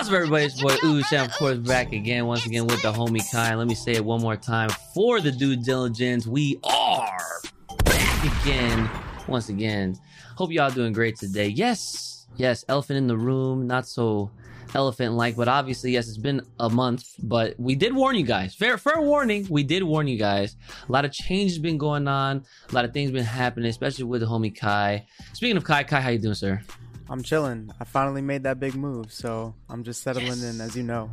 What's up, everybody? It's boy Ooh Sam, of course, back again, once again with the homie Kai. Let me say it one more time for the due diligence. We are back again, once again. Hope y'all doing great today. Yes, yes, elephant in the room, not so elephant like, but obviously, yes, it's been a month, but we did warn you guys. Fair, fair warning. We did warn you guys. A lot of change has been going on, a lot of things been happening, especially with the homie Kai. Speaking of Kai, Kai, how you doing, sir? I'm chilling. I finally made that big move, so I'm just settling Yes. in, as you know.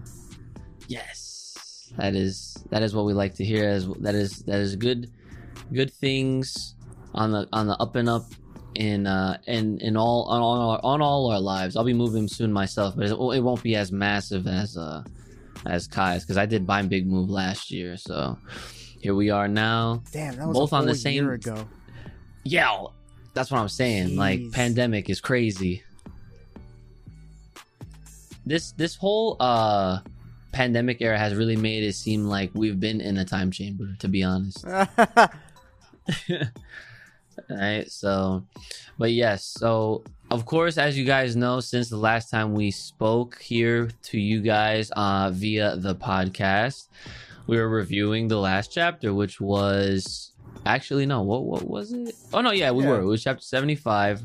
Yes, that is that is what we like to hear. As that is that is good, good things on the on the up and up in uh in in all on all our, on all our lives. I'll be moving soon myself, but it, it won't be as massive as uh as Kai's because I did buy a big move last year. So here we are now. Damn, that was Both a on the same- year ago. Yeah, that's what I'm saying. Like pandemic is crazy. This this whole uh pandemic era has really made it seem like we've been in a time chamber, to be honest. right so but yes so of course as you guys know since the last time we spoke here to you guys uh via the podcast we were reviewing the last chapter which was actually no what what was it oh no yeah we Yeah. were it was chapter 75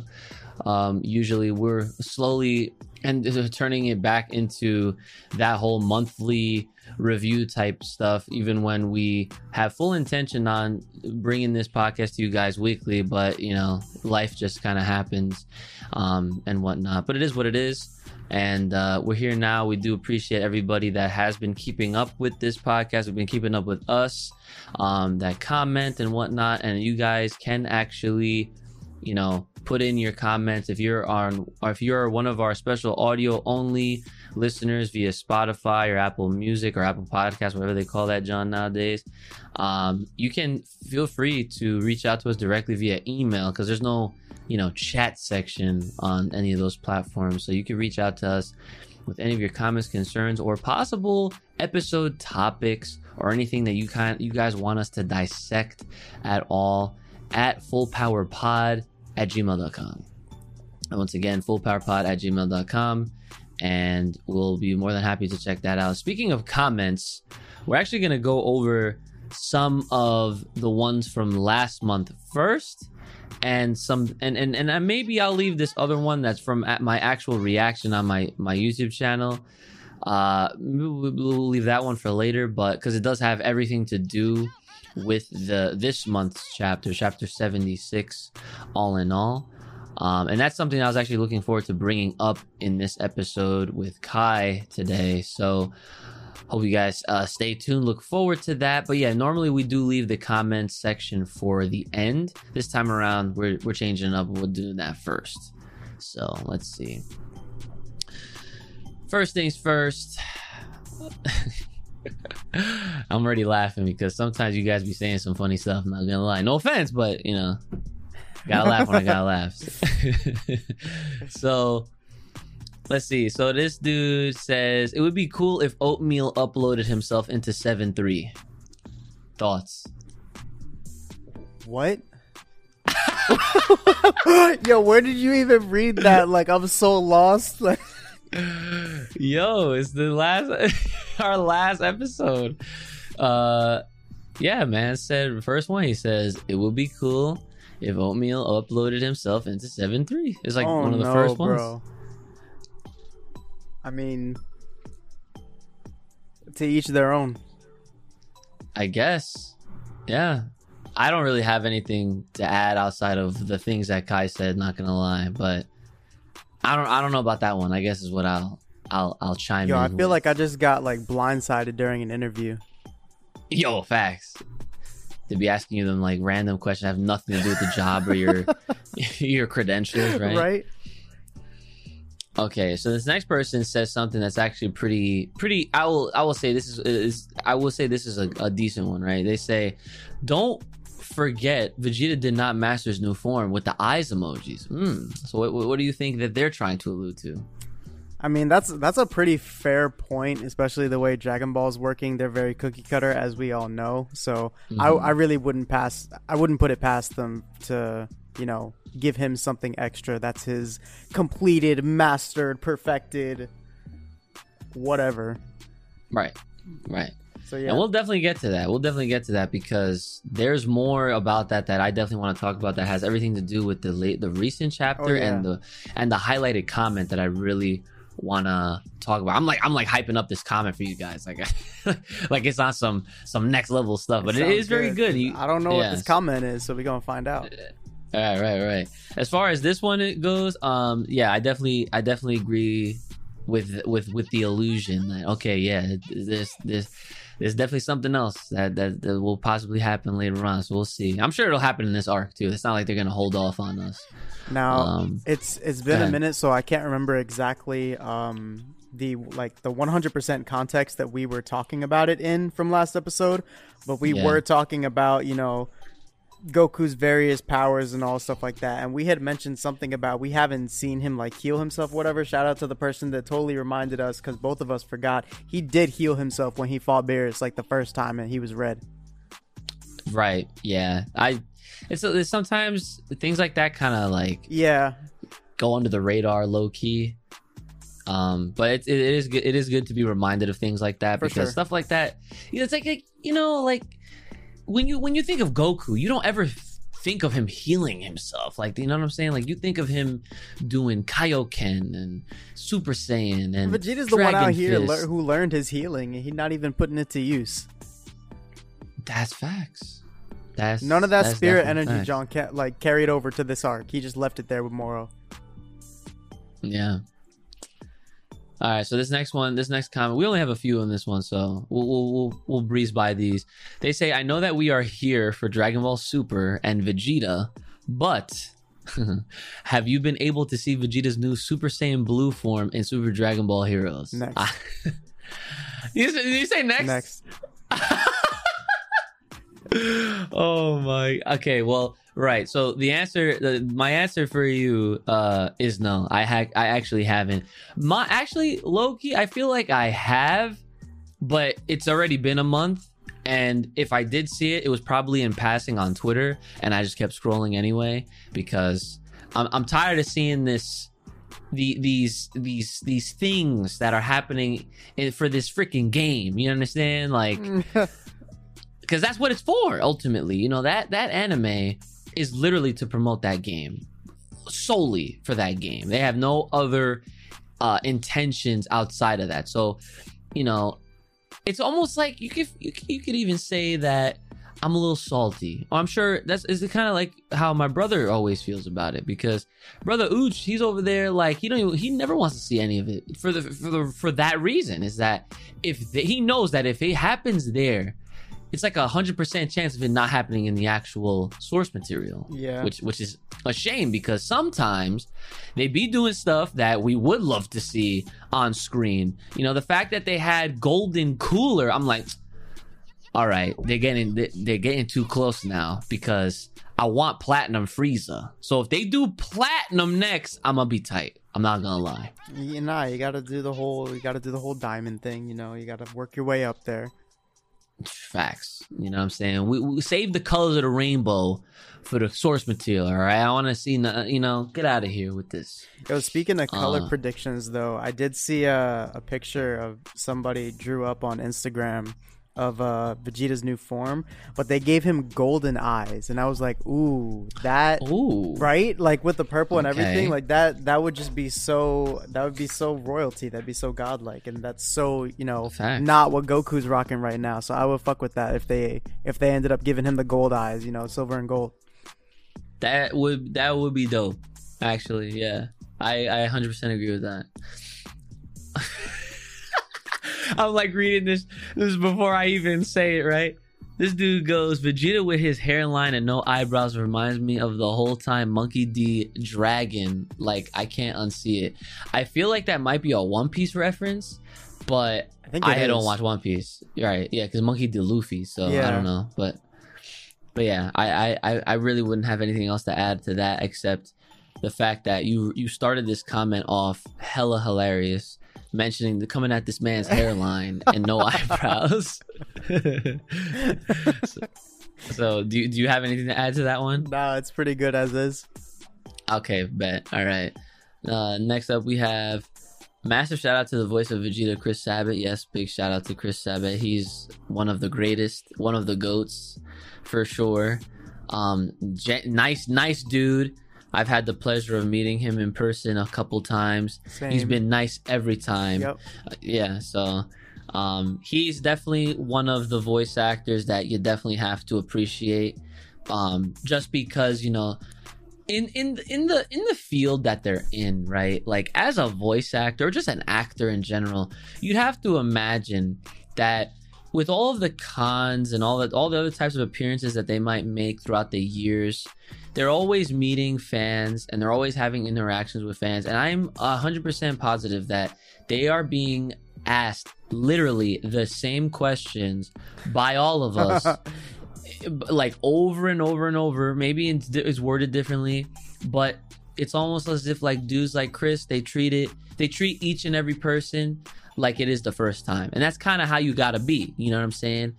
um usually we're slowly and turning it back into that whole monthly review type stuff even when we have full intention on bringing this podcast to you guys weekly but you know life just kind of happens um and whatnot. But it is what it is and uh, we're here now. We do appreciate everybody that has been keeping up with this podcast we've been keeping up with us um that comment and whatnot and you guys can actually you know put in your comments if you're on or if you're one of our special audio only listeners via Spotify or Apple Music or Apple Podcasts, whatever they call that, John, nowadays, um, you can feel free to reach out to us directly via email because there's no, you know, chat section on any of those platforms. So you can reach out to us with any of your comments, concerns, or possible episode topics or anything that you kind you guys want us to dissect at all at fullpowerpod at gmail.com. And once again, fullpowerpod at gmail.com and we'll be more than happy to check that out. Speaking of comments, we're actually going to go over some of the ones from last month first and some and and, and maybe I'll leave this other one that's from my actual reaction on my my YouTube channel. Uh we'll leave that one for later but cuz it does have everything to do with the this month's chapter, chapter 76 all in all. Um, and that's something I was actually looking forward to bringing up in this episode with Kai today. So, hope you guys uh, stay tuned. Look forward to that. But yeah, normally we do leave the comments section for the end. This time around, we're, we're changing up. We'll do that first. So, let's see. First things first. I'm already laughing because sometimes you guys be saying some funny stuff. I'm not gonna lie. No offense, but you know, gotta laugh when I gotta laugh. so let's see. So this dude says it would be cool if Oatmeal uploaded himself into seven three. Thoughts? What? Yo, where did you even read that? Like, I'm so lost. Like, Yo, it's the last our last episode. Uh yeah, man said first one he says it would be cool if Oatmeal uploaded himself into 7-3. It's like oh one of the no, first ones. bro. I mean, to each their own. I guess. Yeah. I don't really have anything to add outside of the things that Kai said, not gonna lie, but I don't I don't know about that one. I guess is what I'll I'll I'll chime Yo, in. Yo, I feel with. like I just got like blindsided during an interview. Yo, facts. To be asking you them like random questions have nothing to do with the job or your your credentials, right? right? Okay, so this next person says something that's actually pretty pretty I will I will say this is, is I will say this is a, a decent one, right? They say don't forget Vegeta did not master his new form with the eyes emojis. Hmm. So what, what do you think that they're trying to allude to? I mean, that's that's a pretty fair point, especially the way Dragon Ball's working. They're very cookie cutter, as we all know. So I, Mhm. I really wouldn't pass. I wouldn't put it past them to you know give him something extra. That's his completed, mastered, perfected whatever. Right, right. So yeah, And we'll definitely get to that. We'll definitely get to that because there's more about that that I definitely want to talk about that has everything to do with the late, the recent chapter Oh, yeah. and the and the highlighted comment that I really want to talk about. I'm like I'm like hyping up this comment for you guys, like like it's on some some next level stuff, but it sounds is very good. He, I don't know what this comment is, so we're gonna find out. Right, right, right. As far as this one it goes, um, yeah, I definitely, I definitely agree with with with the illusion that okay, yeah, this there's there's definitely something else that, that that will possibly happen later on. So we'll see. I'm sure it'll happen in this arc too. It's not like they're gonna hold off on us. Now Um, it's it's been a minute, so I can't remember exactly um the like the 100% context that we were talking about it in from last episode, but we Yeah. were talking about you know Goku's various powers and all stuff like that, and we had mentioned something about we haven't seen him like heal himself, whatever. Shout out to the person that totally reminded us because both of us forgot he did heal himself when he fought Beerus like the first time, and he was red. right? Yeah, I. It's, it's sometimes things like that kind of like Yeah, go under the radar low key. Um, but it, it is good. It is good to be reminded of things like that For because sure. stuff like that. You know, it's like, like you know, like when you when you think of Goku, you don't ever think of him healing himself. Like you know what I'm saying? Like you think of him doing Kaioken and Super Saiyan and Vegeta's the one out here lear- who learned his healing, and he's not even putting it to use. That's facts. That's None of that spirit energy facts. John ca- like carried over to this arc. He just left it there with Moro. Yeah. All right, so this next one, this next comment, we only have a few on this one, so we'll we'll we'll, we'll breeze by these. They say, "I know that we are here for Dragon Ball Super and Vegeta, but have you been able to see Vegeta's new Super Saiyan Blue form in Super Dragon Ball Heroes?" Next. I- ah. you, you say next? Next, oh my okay well right. So the answer the, my answer for you uh is no. I ha- i actually haven't. My actually low-key i feel like i have but it's already been a month. And if i did see it it was probably in passing on twitter. And i just kept scrolling anyway because i'm, I'm tired of seeing this the these these these things that are happening in, for this freaking game. You understand? Like because that's what it's for ultimately. You know that that anime is literally to promote that game solely for that game. They have no other uh intentions outside of that. So you know it's almost like you could you, could- even say that i'm a little salty. I'm sure that's is kind of like how my brother always feels about it because brother Ooch, he's over there like he don't even, he never wants to see any of it for the for the for that reason is that if the, he knows that if it happens there it's like a hundred percent chance of it not happening in the actual source material. Yeah. Which which is a shame because sometimes they be doing stuff that we would love to see on screen. You know, the fact that they had Golden Cooler, I'm like, all right, they're getting they're getting too close now because I want Platinum Frieza. So if they do Platinum next, I'm gonna be tight. I'm not gonna lie. you nah, you gotta do the whole you gotta do the whole diamond thing. You know, you gotta work your way up there. Facts. You know what I'm saying? We, we save the colors of the rainbow for the source material, all right? I want to see, you know, get out of here with this. Yo, speaking of color Uh. predictions, though, I did see a, a picture of somebody drew up on Instagram of uh, Vegeta's new form, but they gave him golden eyes, and I was like, ooh, that Ooh. right, like with the purple and everything, like that. That would just be so. That would be so royalty. That'd be so godlike, and that's so you know not what Goku's rocking right now. So I would fuck with that if they if they ended up giving him the gold eyes, you know, silver and gold. That would that would be dope. Actually, yeah. I I 100% agree with that. I'm like reading this this before I even say it, right? This dude goes Vegeta with his hairline and no eyebrows reminds me of the whole time Monkey D dragon. Like I can't unsee it. I feel like that might be a One Piece reference, but I think I don't watch One Piece. Right. Yeah, because Monkey D Luffy, so I don't know. But but yeah, I, I I I really wouldn't have anything else to add to that except the fact that you you started this comment off hella hilarious, mentioning the coming at this man's hairline and no eyebrows. so, so do you, do you have anything to add to that one? No, it's pretty good as is. Okay, bet. All right. Uh, next up, we have massive shout out to the voice of Vegeta, Chris Sabat. Yes, big shout out to Chris Sabat. He's one of the greatest, one of the goats for sure. Um, nice, nice dude. I've had the pleasure of meeting him in person a couple times. Same. He's been nice every time. Yep. Uh, yeah, so um, he's definitely one of the voice actors that you definitely have to appreciate. Um, just because you know, in in in the in the field that they're in, right? Like as a voice actor or just an actor in general, you'd have to imagine that with all of the cons and all that all the other types of appearances that they might make throughout the years they're always meeting fans and they're always having interactions with fans. And i'm 100% positive that they are being asked literally the same questions by all of us like over and over and over. Maybe it's worded differently but it's almost as if like dudes like chris they treat it they treat each and every person like it is the first time. And that's kind of how you gotta be you know what i'm saying?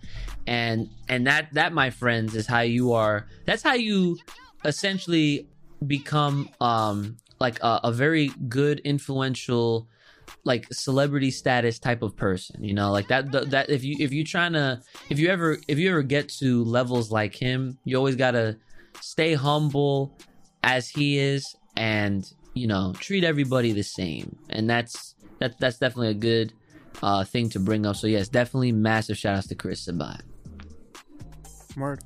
And and that that my friends is how you are that's how you essentially become um like a, a very good influential like celebrity status type of person you know? Like that that, that if you if you're trying to if you ever if you ever get to levels like him you always gotta stay humble as he is and you know treat everybody the same. And that's that that's definitely a good uh thing to bring up so yes definitely massive shout outs to chris sabat Word.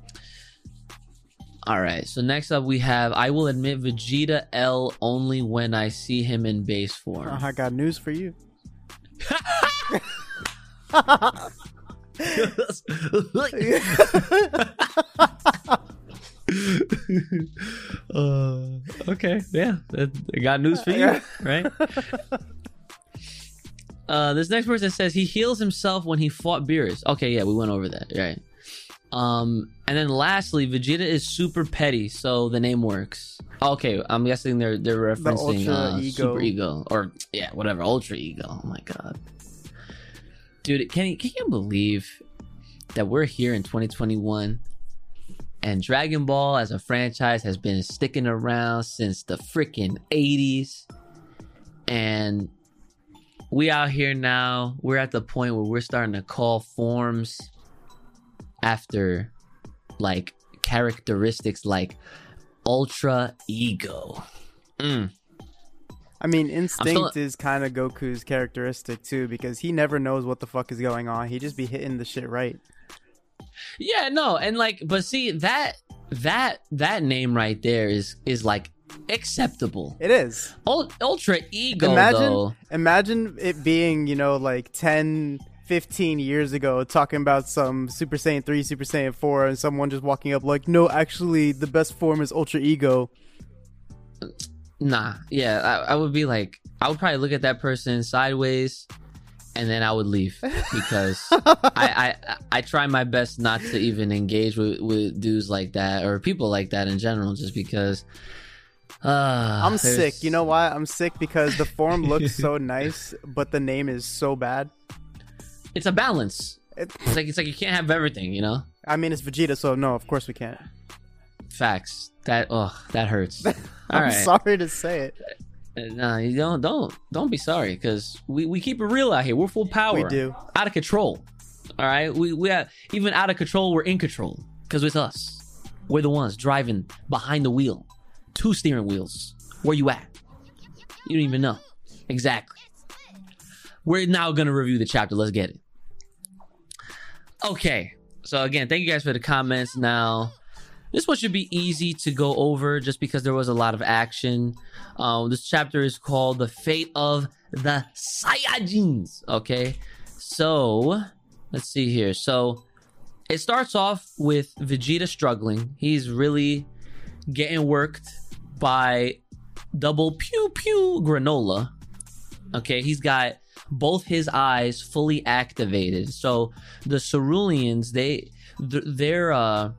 all right so next up we have i will admit vegeta l only when i see him in base form Uh, I got news for you. uh, okay, yeah, I got news for you, right? Uh, this next person says he heals himself when he fought Beerus. Okay, yeah, we went over that, right? Um, and then lastly, Vegeta is super petty, so the name works. Okay, I'm guessing they're they're referencing Ultra uh, Ego. super ego or yeah, whatever, ultra ego. Oh my god, dude, can you can you believe that we're here in 2021 and Dragon Ball as a franchise has been sticking around since the freaking 80s. And we out here now, we're at the point where we're starting to call forms after like characteristics like ultra ego. Mm. I mean, instinct still- is kind of Goku's characteristic too, because he never knows what the fuck is going on. He just be hitting the shit right. Yeah, no, and like, but see that that that name right there is is like acceptable. It is. Ultra ego Imagine, though. imagine it being, you know, like 10, 15 years ago, talking about some Super Saiyan 3, Super Saiyan 4, and someone just walking up like, no, actually, the best form is Ultra Ego. Nah, yeah, I, I would be like, I would probably look at that person sideways, and then I would leave because I, I I try my best not to even engage with, with dudes like that or people like that in general, just because. Uh, I'm there's- sick. You know why? I'm sick because the form looks so nice, but the name is so bad. it's a balance. It, It's like it's like you can't have everything, you know. I mean, it's Vegeta, so no, of course we can't. Facts. That oh, that hurts. All I'm right. sorry to say it. Nah, you don't don't don't be sorry because we, we keep it real out here. We're full power. We do. Out of control. All right. We we are even out of control. We're in control because with us. We're the ones driving behind the wheel. Two steering wheels. Where you at? You don't even know. Exactly. We're now gonna review the chapter. Let's get it. Okay. So again, thank you guys for the comments. Now, this one should be easy to go over just because there was a lot of action. Um, this chapter is called The Fate of the Saiyajins. Okay. So, let's see here. So, it starts off with Vegeta struggling. He's really getting worked by double pew pew granolah. Okay. He's got both his eyes fully activated. So, the Cerealians, they, th- they're, uh,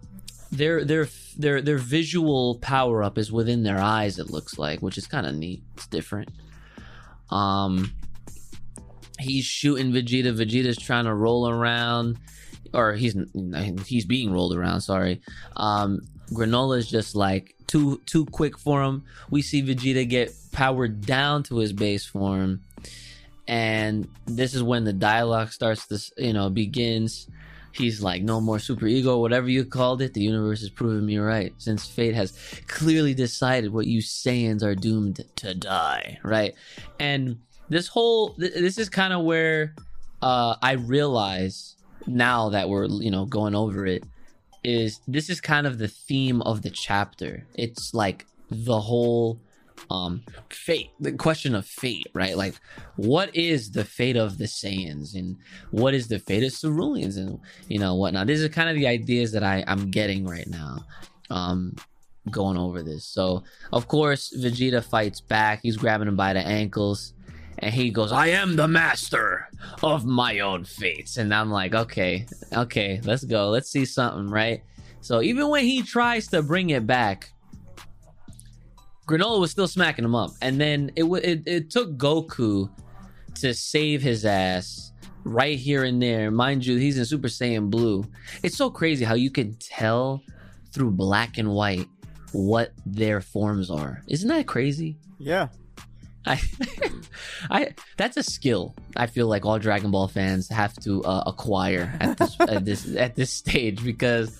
their their their their visual power up is within their eyes it looks like which is kind of neat it's different um he's shooting vegeta vegeta's trying to roll around or he's he's being rolled around sorry um granolah is just like too too quick for him. We see vegeta get powered down to his base form. And this is when the dialogue starts This you know begins. He's like no more super ego whatever you called it. The universe has proven me right since fate has clearly decided what you saiyans are doomed to die right? And this whole th- this is kind of where uh i realize now that we're you know going over it is this is kind of the theme of the chapter. It's like the whole um fate the question of fate right? Like what is the fate of the Saiyans? And what is the fate of cerealians? And you know whatnot. These are kind of the ideas that i i'm getting right now um going over this. So of course vegeta fights back. He's grabbing him by the ankles and he goes i am the master of my own fates and i'm like okay okay let's go let's see something right so even when he tries to bring it back Granolah was still smacking him up, and then it wa- it, it took Goku to save his ass right here and there. Mind you, he's in Super Saiyan Blue. It's so crazy how you can tell through black and white what their forms are. Isn't that crazy? Yeah. I, I that's a skill. I feel like all Dragon Ball fans have to uh, acquire at this at this at this stage because,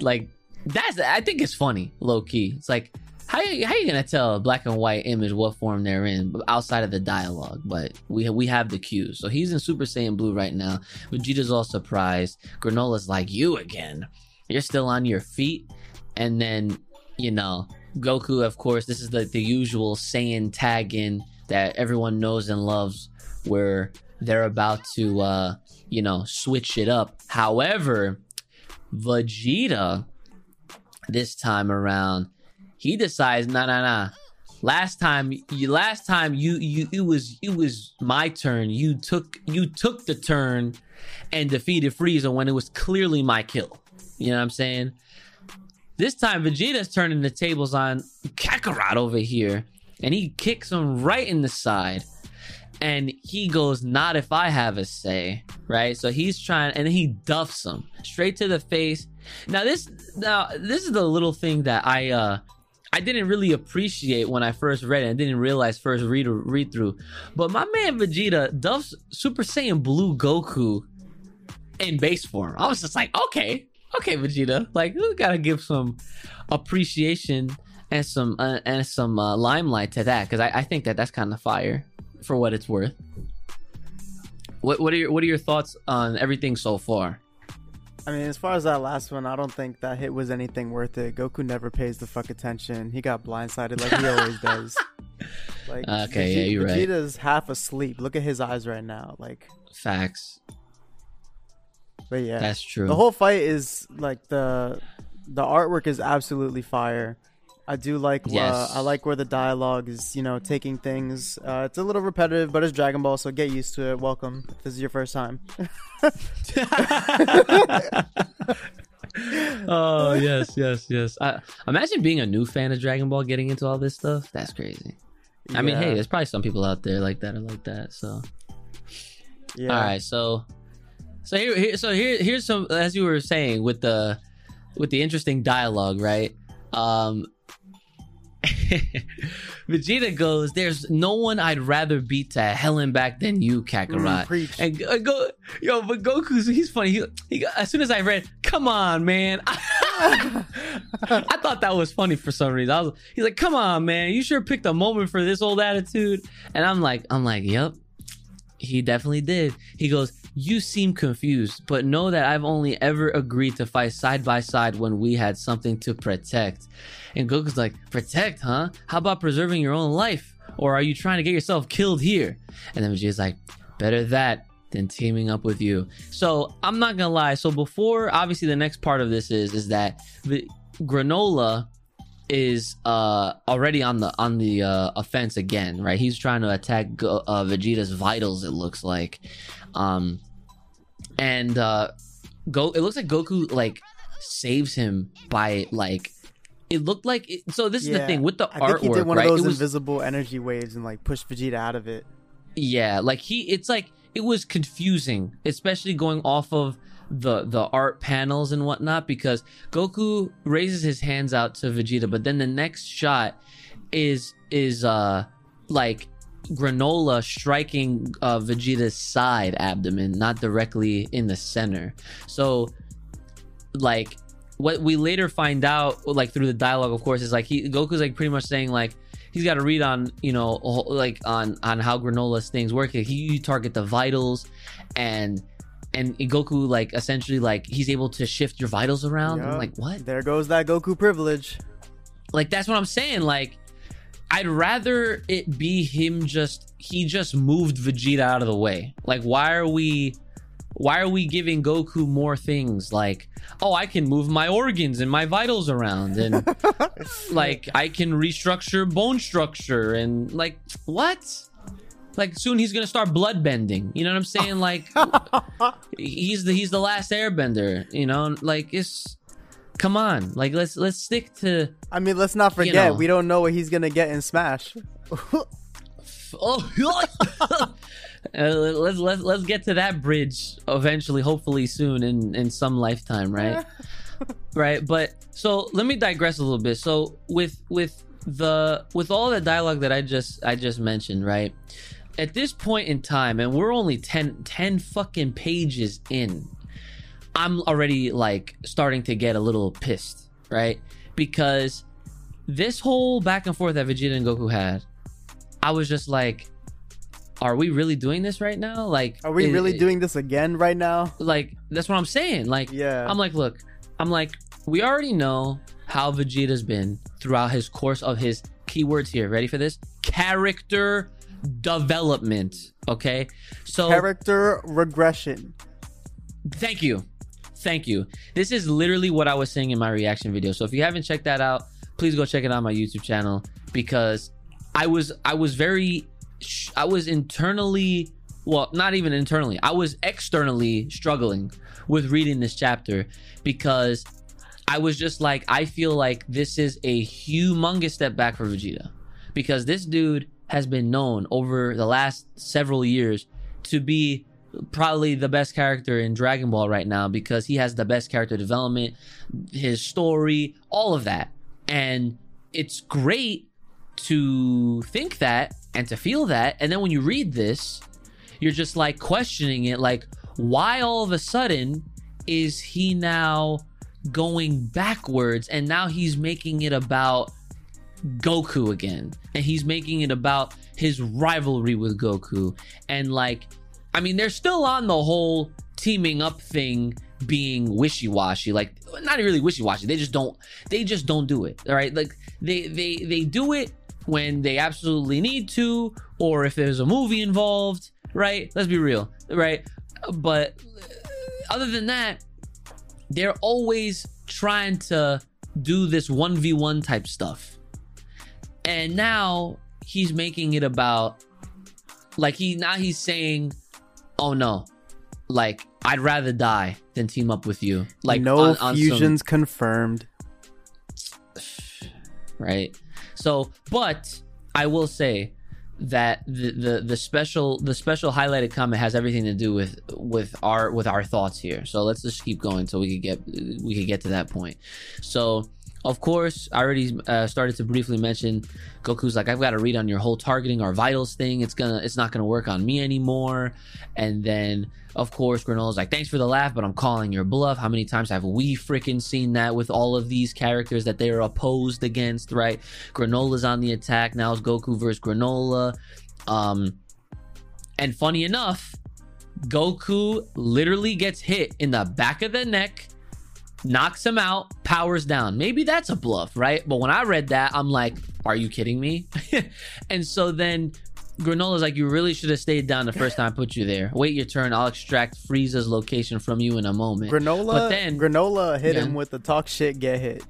like, that's I think it's funny, low key. It's like how you, how you gonna tell a black and white image what form they're in outside of the dialogue? But we we have the cues. So he's in Super Saiyan Blue right now. Vegeta's all surprised. Granolah's like, "You again? You're still on your feet?" And then you know Goku, of course, this is the, the usual Saiyan tag in that everyone knows and loves, where they're about to, uh, you know, switch it up. However, Vegeta, this time around, he decides, nah, nah, nah. Last time, you last time you you it was it was my turn. You took you took the turn and defeated Frieza when it was clearly my kill. You know what I'm saying? This time, Vegeta's turning the tables on Kakarot over here, and he kicks him right in the side. And he goes, "Not if I have a say." Right? So he's trying, and he duffs him straight to the face. Now this, now this is the little thing that I, uh, I didn't really appreciate when I first read it. I didn't realize first read read through. But my man Vegeta duffs Super Saiyan Blue Goku in base form. I was just like, okay, okay, Vegeta, like we gotta give some appreciation and some uh, and some uh, limelight to that because I, I think that that's kind of fire for what it's worth. What what are your what are your thoughts on everything so far? I mean, as far as that last one, I don't think that hit was anything worth it. Goku never pays the fuck attention. He got blindsided like he always does. Like, Okay, yeah, you're right. Vegeta's half asleep. Look at his eyes right now. Like, Facts. But yeah, That's true. the whole fight is like the the artwork is absolutely fire. I do like Yes. uh, I like where the dialogue is, you know, taking things. Uh, it's a little repetitive, but it's Dragon Ball, so get used to it. Welcome. If this is your first time. oh yes, yes, yes. I, imagine being a new fan of Dragon Ball, getting into all this stuff. That's crazy. I mean, hey, there's probably some people out there like that or like that. So yeah. all right, so so here, here so here here's some as you were saying with the with the interesting dialogue, right? Um Vegeta goes, "There's no one I'd rather beat to hell and back than you, Kakarot." Mm. And uh, go, yo, but Goku's he's funny. He, he as soon as I read, "Come on, man," I thought that was funny for some reason. I was, he's like, "Come on, man, you sure picked a moment for this old attitude." And I'm like, I'm like, "Yep, he definitely did." He goes, "You seem confused, but know that I've only ever agreed to fight side by side when we had something to protect." And Goku's like, "Protect, huh? How about preserving your own life?" Or are you trying to get yourself killed here? And then Vegeta's like, better that than teaming up with you. So I'm not gonna lie. So before, obviously, the next part of this is is that the Granolah is uh already on the on the uh offense again, right? He's trying to attack Go- uh, Vegeta's vitals. It looks like, um, and uh, go. It looks like Goku like saves him by like. It looked like it, so. This is the thing with the I artwork, think he did one right? of those was invisible energy waves and like pushed Vegeta out of it. yeah like he it's like it was confusing especially going off of the the art panels and whatnot because goku raises his hands out to vegeta but then the next shot is is uh like Granolah striking uh, Vegeta's side abdomen, not directly in the center. So, like, what we later find out, like through the dialogue, of course, is like he Goku's like pretty much saying like he's got to read on you know like on on how Granolah's things work. He you target the vitals, and and Goku like essentially like he's able to shift your vitals around. I'm like what? There goes that Goku privilege. Like that's what I'm saying. Like I'd rather it be him just he just moved Vegeta out of the way. Like why are we why are we giving Goku more things like oh I can move my organs and my vitals around and like I can restructure bone structure and like what? Like soon he's gonna start blood bending. You know what I'm saying? Like he's the he's the last airbender, you know? Like it's come on. Like let's let's stick to I mean, let's not You forget know. we don't know what he's gonna get in Smash. Oh, uh, let's let's let's get to that bridge eventually, hopefully soon in in some lifetime, right? right. But so let me digress a little bit. So with with the with all the dialogue that I just I just mentioned, right? At this point in time, and we're only 10, 10 fucking pages in, I'm already like starting to get a little pissed, right? Because this whole back and forth that Vegeta and Goku had, I was just like, are we really doing this right now? Like, Are we it- really it- doing this again right now? Like, that's what I'm saying. Like, Yeah. I'm like, look, I'm like, we already know how Vegeta's been throughout his course of his keywords here. Ready for this? Character development. Okay, so Character regression. Thank you. Thank you. This is literally what I was saying in my reaction video. So if you haven't checked that out, please go check it out on my YouTube channel because I was I was very I was internally well, not even internally. I was externally struggling with reading this chapter because I was just like I feel like this is a humongous step back for Vegeta because this dude has been known over the last several years to be probably the best character in Dragon Ball right now because he has the best character development, his story, all of that. And it's great to think that and to feel that. And then when you read this, you're just like questioning it like, why all of a sudden is he now going backwards and now he's making it about Goku again. And he's making it about his rivalry with Goku. And like, I mean, they're still on the whole teaming up thing being wishy-washy. Like, not really wishy-washy. They just don't they just don't do it. All right. Like they they they do it when they absolutely need to, or if there's a movie involved, right? Let's be real, right? But other than that, they're always trying to do this 1v1 type stuff. And now he's making it about like he now he's saying, "Oh no. Like I'd rather die than team up with you." Like no on- on some- fusions confirmed. right? So, but I will say that the, the the special the special highlighted comment has everything to do with with our with our thoughts here. So let's just keep going so we could get we could get to that point. So. Of course, I already uh, started to briefly mention Goku's like, I've got to read on your whole targeting our vitals thing. It's gonna, it's not gonna work on me anymore. And then, of course, Granolah's like, thanks for the laugh, but I'm calling your bluff. How many times have we freaking seen that with all of these characters that they are opposed against, right? Granolah's on the attack. Now it's Goku versus Granolah. Um, and funny enough, Goku literally gets hit in the back of the neck, knocks him out, powers down. Maybe that's a bluff, right? But when I read that, I'm like, are you kidding me? and so then Granolah's like, you really should have stayed down the first time I put you there. Wait your turn. I'll extract Frieza's location from you in a moment. Granolah, But then- Granolah hit Yeah. him with the talk shit, get hit.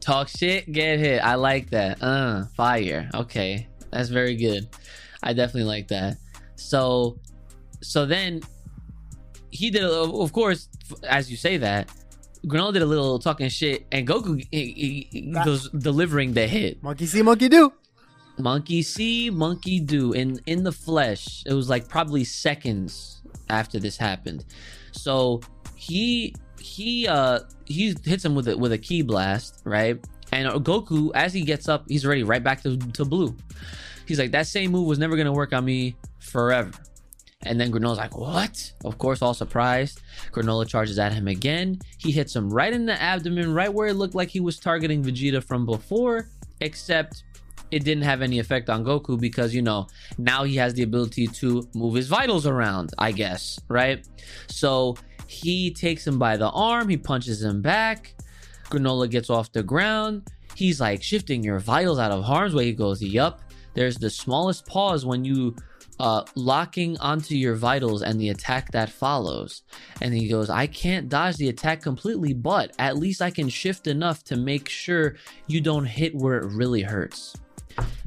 Talk shit, get hit. I like that. Uh, fire. Okay. That's very good. I definitely like that. So so then he did of course as you say that Granolah did a little talking shit and Goku he, he, goes delivering the hit. Monkey see, monkey do. Monkey see, monkey do in in the flesh. It was like probably seconds after this happened. So he he uh he hits him with it with a ki blast, right? And Goku, as he gets up, he's already right back to, to blue. He's like, that same move was never gonna work on me forever. And then Granolah's like, what? Of course, all surprised. Granolah charges at him again. He hits him right in the abdomen, right where it looked like he was targeting Vegeta from before, except it didn't have any effect on Goku because, you know, now he has the ability to move his vitals around, I guess, right? So he takes him by the arm, he punches him back. Granolah gets off the ground. He's like shifting your vitals out of harm's way. He goes, Yup. There's the smallest pause when you uh, locking onto your vitals and the attack that follows. And he goes, I can't dodge the attack completely, but at least I can shift enough to make sure you don't hit where it really hurts.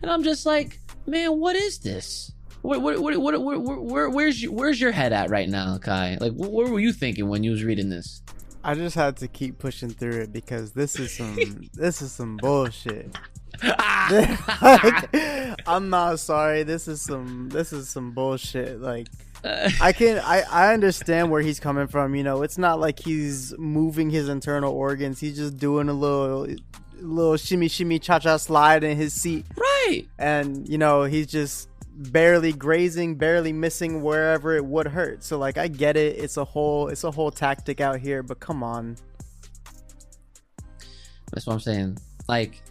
And I'm just like, man, what is this? What, what, what, what, where, where, where's your, where's your head at right now, Kai? Like, what, what were you thinking when you was reading this? I just had to keep pushing through it because this is some this is some bullshit. like, I'm not sorry. This is some this is some bullshit. Like I can I I understand where he's coming from. You know, it's not like he's moving his internal organs. He's just doing a little little shimmy shimmy cha cha slide in his seat. Right. And you know, he's just barely grazing, barely missing wherever it would hurt. So like I get it. It's a whole it's a whole tactic out here, but come on. That's what I'm saying. Like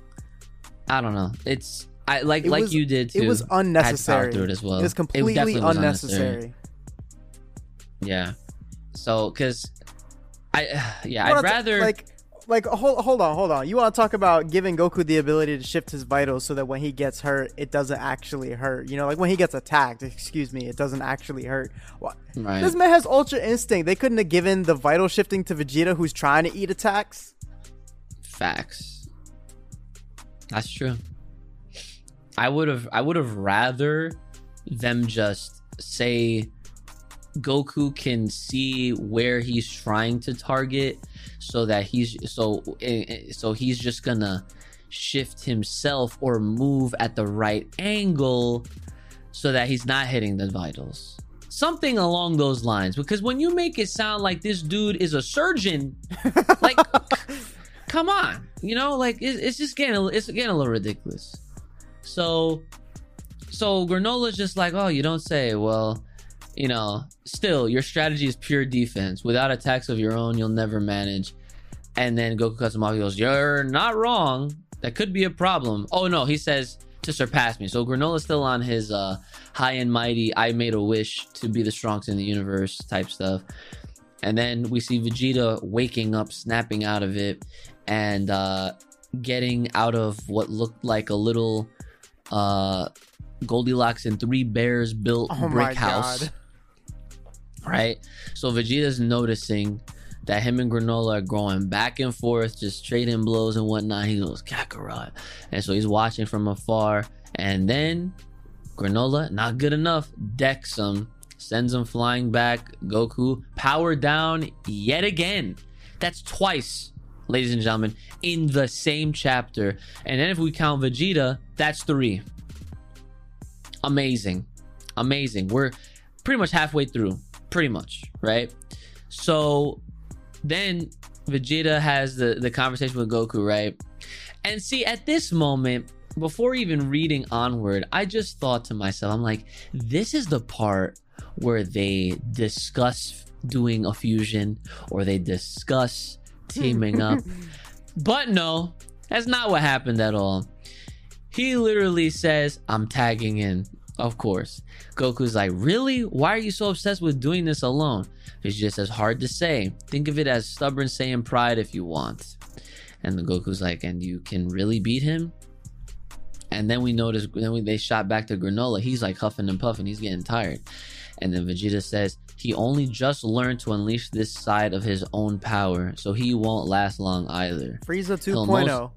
I don't know. It's I like It like was- you did too. It was I had to power unnecessary. through it as well. It was completely definitely was unnecessary. Yeah. So cuz I yeah I'd rather like like hold hold on hold on. You want to talk about giving Goku the ability to shift his vitals so that when he gets hurt, it doesn't actually hurt. You know, like when he gets attacked, excuse me, it doesn't actually hurt. What? right. This man has Ultra Instinct. They couldn't have given the vital shifting to Vegeta, who's trying to eat attacks. Facts. That's true. I would have I would have rather them just say Goku can see where he's trying to target so that he's so eh, eh, so he's just gonna shift himself or move at the right angle so that he's not hitting the vitals. Something along those lines because when you make it sound like this dude is a surgeon like come on you know like it's, it's just getting it's getting a little ridiculous. So so granolah's just like oh you don't say. Well you know still your strategy is pure defense. Without attacks of your own you'll never manage. And then goku cuts him off. He goes you're not wrong. That could be a problem. Oh no he says to surpass me. So granolah's still on his uh high and mighty i made a wish to be the strongest in the universe type stuff. And then we see Vegeta waking up, snapping out of it, and uh, getting out of what looked like a little uh, Goldilocks and Three Bears built Oh brick house. god. Right? So Vegeta's noticing that him and Granolah are going back and forth, just trading blows and whatnot. He goes, Kakarot. And so he's watching from afar. And then Granolah, not good enough, decks him, sends him flying back. Goku, power down yet again. That's twice, ladies and gentlemen, in the same chapter. And then if we count Vegeta, that's three. Amazing. Amazing. We're pretty much halfway through. Pretty much, right? So then Vegeta has the, the conversation with Goku, right? And see, at this moment, before even reading onward, I just thought to myself, I'm like, this is the part where they discuss doing a fusion or they discuss teaming up. But no, that's not what happened at all. He literally says, I'm tagging in. Of course. Goku's like, Really? Why are you so obsessed with doing this alone? It's just as Hard to say. Think of it as stubborn Saiyan pride if you want. And the Goku's like, And you can really beat him? And then we notice, then we, they shot back to Granolah. He's like huffing and puffing. He's getting tired. And then Vegeta says, He only just learned to unleash this side of his own power, so he won't last long either. Frieza Hell, 2.0.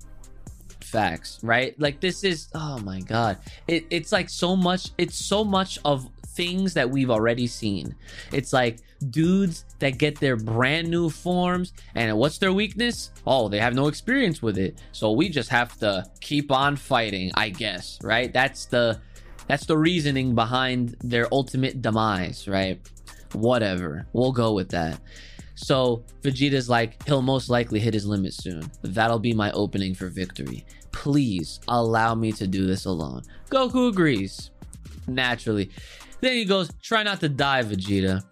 facts right? Like this is oh my god. It, it's like so much it's so much of things that we've already seen. It's like dudes that get their brand new forms and what's their weakness? Oh they have no experience with it. So we just have to keep on fighting i guess right? That's the that's the reasoning behind their ultimate demise right whatever we'll go with that so Vegeta's like, he'll most likely hit his limit soon. That'll be my opening for victory. please allow me to do this alone. Goku agrees, naturally. Then he goes, try not to die, Vegeta.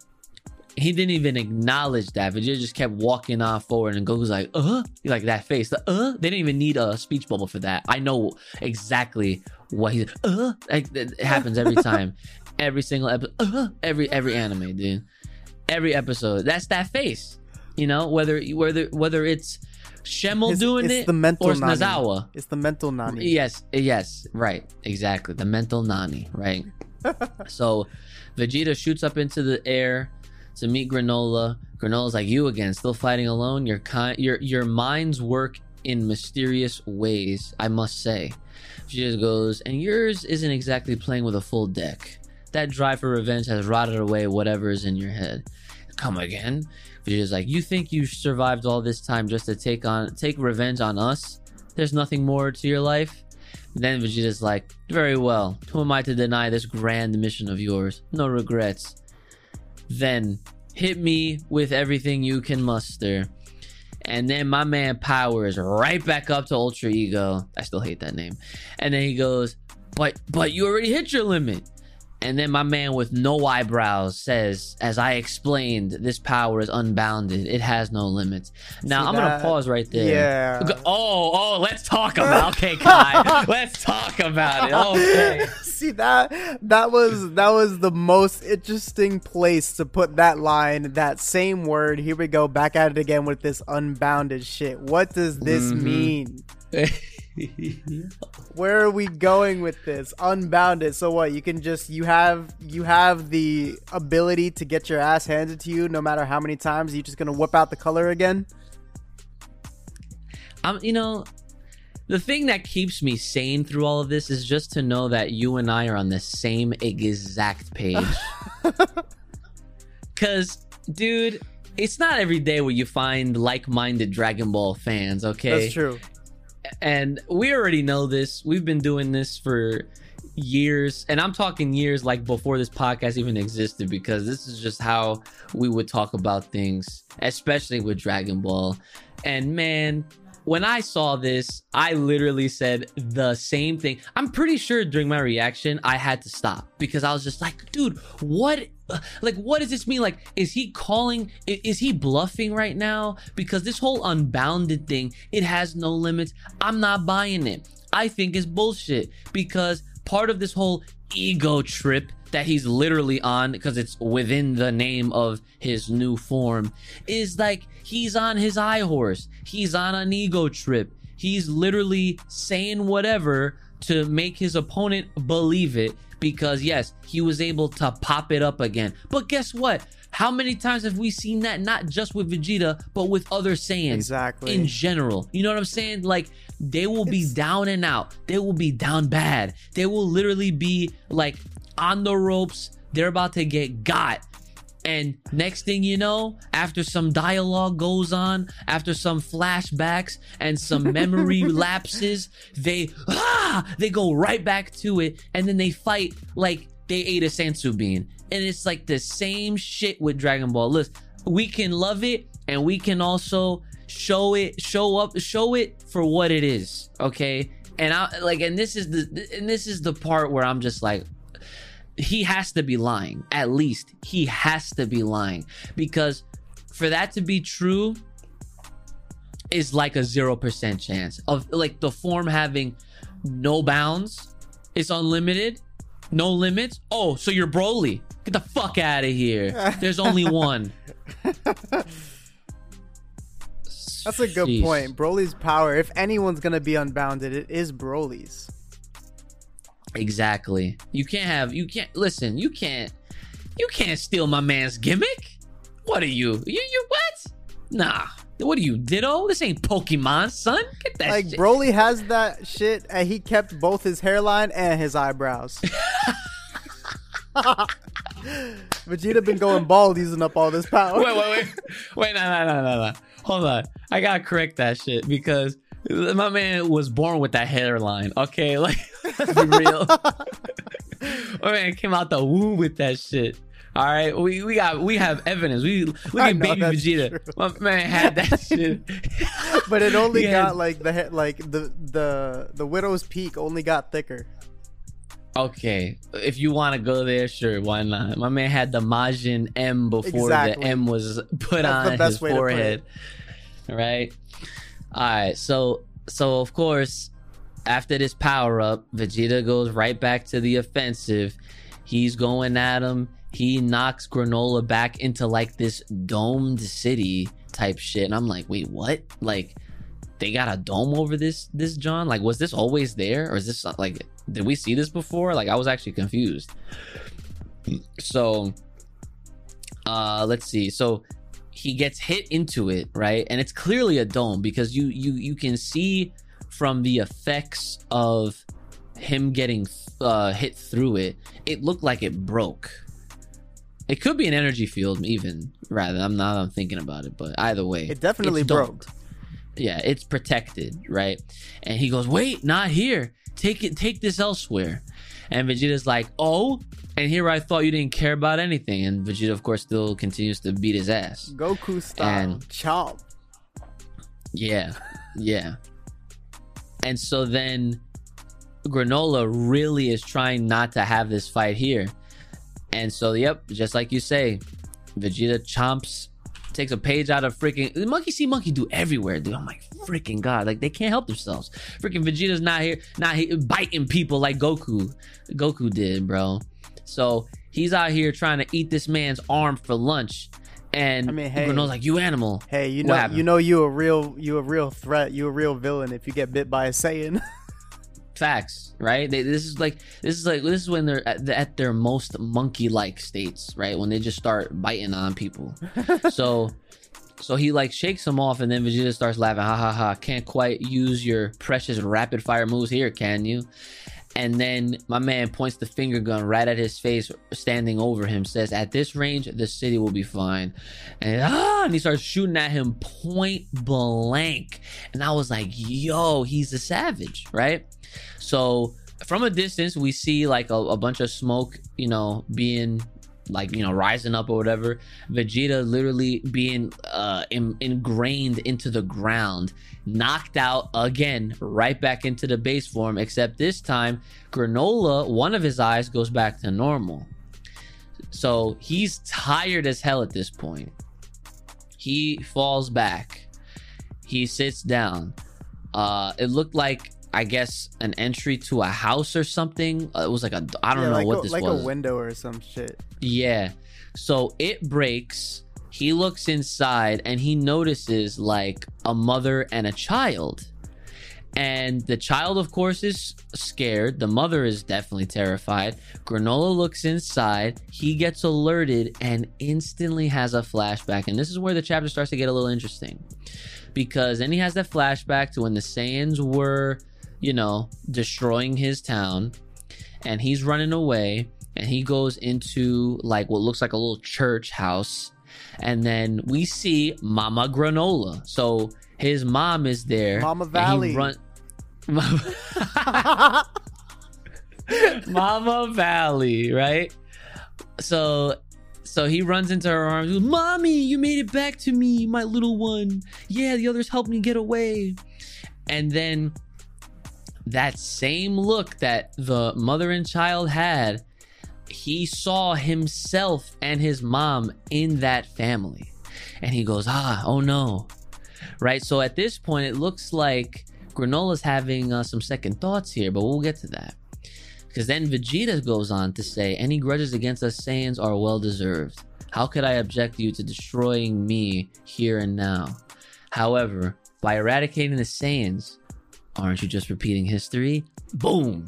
He didn't even acknowledge that. Vegeta just kept walking on forward, and Goku's like, uh, like that face. The, uh, they didn't even need a speech bubble for that. I know exactly what he's, uh, like, it happens every time, every single episode, uh, every every anime, dude, every episode. That's that face, you know. Whether whether whether it's Shemel doing it's it the mental or it's Nani. Nazawa. It's the mental nani. Yes, yes, right, exactly. The mental nani, right? so Vegeta shoots up into the air to meet Granolah. Granolah's like, "You again, still fighting alone? Your kind, your your minds work in mysterious ways, I must say." Vegeta goes, "And yours isn't exactly playing with a full deck. That drive for revenge has rotted away whatever is in your head." Come again? Vegeta's like, "You think you survived all this time just to take on take revenge on us? There's nothing more to your life?" Then Vegeta's like, Very well. Who am I to deny this grand mission of yours? No regrets. Then hit me with everything you can muster. And then my man powers right back up to Ultra Ego. I still hate that name. And then he goes, But but you already hit your limit. And then my man with no eyebrows says, as I explained, this power is unbounded. It has no limits. Now See I'm gonna pause right there. Yeah. Oh, oh, let's talk about okay, Kai. let's talk about it. Okay. See that that was that was the most interesting place to put that line, that same word. Here we go, back at it again with this unbounded shit. What does this Mhm. mean? Where are we going with this? Unbounded. So what? You can just you have you have the ability to get your ass handed to you no matter how many times. You just gonna whip out the color again? I'm, you know, the thing that keeps me sane through all of this is just to know that you and I are on the same exact page. Cause, dude, it's not every day where you find like-minded Dragon Ball fans. Okay, That's true. And we already know this. We've been doing this for years, and I'm talking years like before this podcast even existed, because this is just how we would talk about things, especially with Dragon Ball. And man, when I saw this, I literally said the same thing. I'm pretty sure during my reaction, I had to stop because I was just like, dude, what? Like, what does this mean? Like, is he calling? Is he bluffing right now? Because this whole unbounded thing, it has no limits. I'm not buying it. I think it's bullshit because part of this whole ego trip that he's literally on because it's within the name of his new form is like he's on his eye horse. He's on an ego trip. He's literally saying whatever to make his opponent believe it because yes, he was able to pop it up again. But guess what? How many times have we seen that not just with Vegeta but with other Saiyans Exactly. in general? You know what I'm saying? Like they will be down and out. They will be down bad. They will literally be like on the ropes. They're about to get got. And next thing you know, after some dialogue goes on, after some flashbacks and some memory lapses, they ah, they go right back to it, and then they fight like they ate a Senzu bean. And it's like the same shit with Dragon Ball. Listen, we can love it, and we can also show it, show up, show it for what it is. Okay, and I like, and this is the, and this is the part where I'm just like, he has to be lying. At least he has to be lying because for that to be true is like a 0% chance of like the form having no bounds. It's unlimited, no limits. Oh, so you're Broly. Get the fuck out of here. There's only one. That's a good Jeez. point. Broly's power, if anyone's gonna be unbounded, it is Broly's. Exactly. You can't have you can't listen, you can't you can't steal my man's gimmick. What are you? You you what? Nah. What are you, Ditto? This ain't Pokemon, son. Get that Like shit. Broly has that shit, and he kept both his hairline and his eyebrows. Vegeta been going bald using up all this power. wait, wait, wait. Wait, no, no, no, no, no. Hold on. I gotta correct that shit because my man was born with that hairline. Okay, like let's be real. my man came out the womb with that shit. All right, we, we got we have evidence. We look at know, baby Vegeta. My man had that shit. but it only got like the he- like the the the widow's peak only got thicker. Okay, if you want to go there, sure, why not? My man had the Majin M before Exactly. the M was put That's on his forehead. Right. All right. So so of course, after this power up, Vegeta goes right back to the offensive. He's going at him. He knocks Granolah back into like this domed city type shit, and I'm like, wait, what? Like. They got a dome over this this John? Like was this always there or is this like did we see this before? Like I was actually confused. So uh let's see. So he gets hit into it, right? And it's clearly a dome because you you you can see from the effects of him getting uh hit through it, it looked like it broke. It could be an energy field even rather. I'm not I'm thinking about it, but either way. It definitely broke. Yeah, it's protected, right? And he goes, "Wait, not here. Take it take this elsewhere." And Vegeta's like, "Oh." And here I thought you didn't care about anything. And Vegeta, of course, still continues to beat his ass. Goku style And- chomp. Yeah, yeah. And so then Granolah really is trying not to have this fight here. And so, yep, just like you say, Vegeta chomps, takes a page out of freaking Monkey See Monkey do everywhere, dude. I'm like, freaking God, like they can't help themselves. Freaking Vegeta's not here, not here biting people like Goku, Goku did, bro. So he's out here trying to eat this man's arm for lunch. And I mean, hey. Granolah's like, you animal. Hey, you What know, happened? you know, you a real, you a real threat. You a real villain if you get bit by a Saiyan. facts right? They, this is like this is like this is when they're at, at their most monkey-like states right? When they just start biting on people. So so he like shakes him off and then vegeta starts laughing. Ha ha ha. Can't quite use your precious rapid fire moves here can you and then my man points the finger gun right at his face standing over him says at this range the city will be fine. And ah and he starts shooting at him point blank. And i was like yo he's a savage right? So from a distance, we see like a, a bunch of smoke, you know, being like you know rising up or whatever. Vegeta literally being uh, in, ingrained into the ground, knocked out again, right back into the base form. Except this time, Granolah, one of his eyes goes back to normal. So he's tired as hell at this point. He falls back. He sits down. Uh, it looked like I guess an entry to a house or something. Uh, it was like a I don't Yeah, know like what a, this like was. Like a window or some shit. Yeah. So it breaks. He looks inside and he notices like a mother and a child. And the child, of course, is scared. The mother is definitely terrified. Granolah looks inside. He gets alerted and instantly has a flashback. And this is where the chapter starts to get a little interesting. Because then he has that flashback to when the Saiyans were, you know, destroying his town. And he's running away and he goes into like what looks like a little church house. And then we see mama granolah. So his mom is there Mama Valley. run- mama valley right? So so he runs into her arms. Goes, mommy you made it back to me my little one. Yeah the others helped me get away. And then that same look that the mother and child had he saw himself and his mom in that family. And he goes ah oh no. Right? So at this point it looks like granolah's having uh, some second thoughts here but we'll get to that. Because then vegeta goes on to say any grudges against us saiyans are well deserved. How could i object you to destroying me here and now? However by eradicating the saiyans aren't you just repeating history boom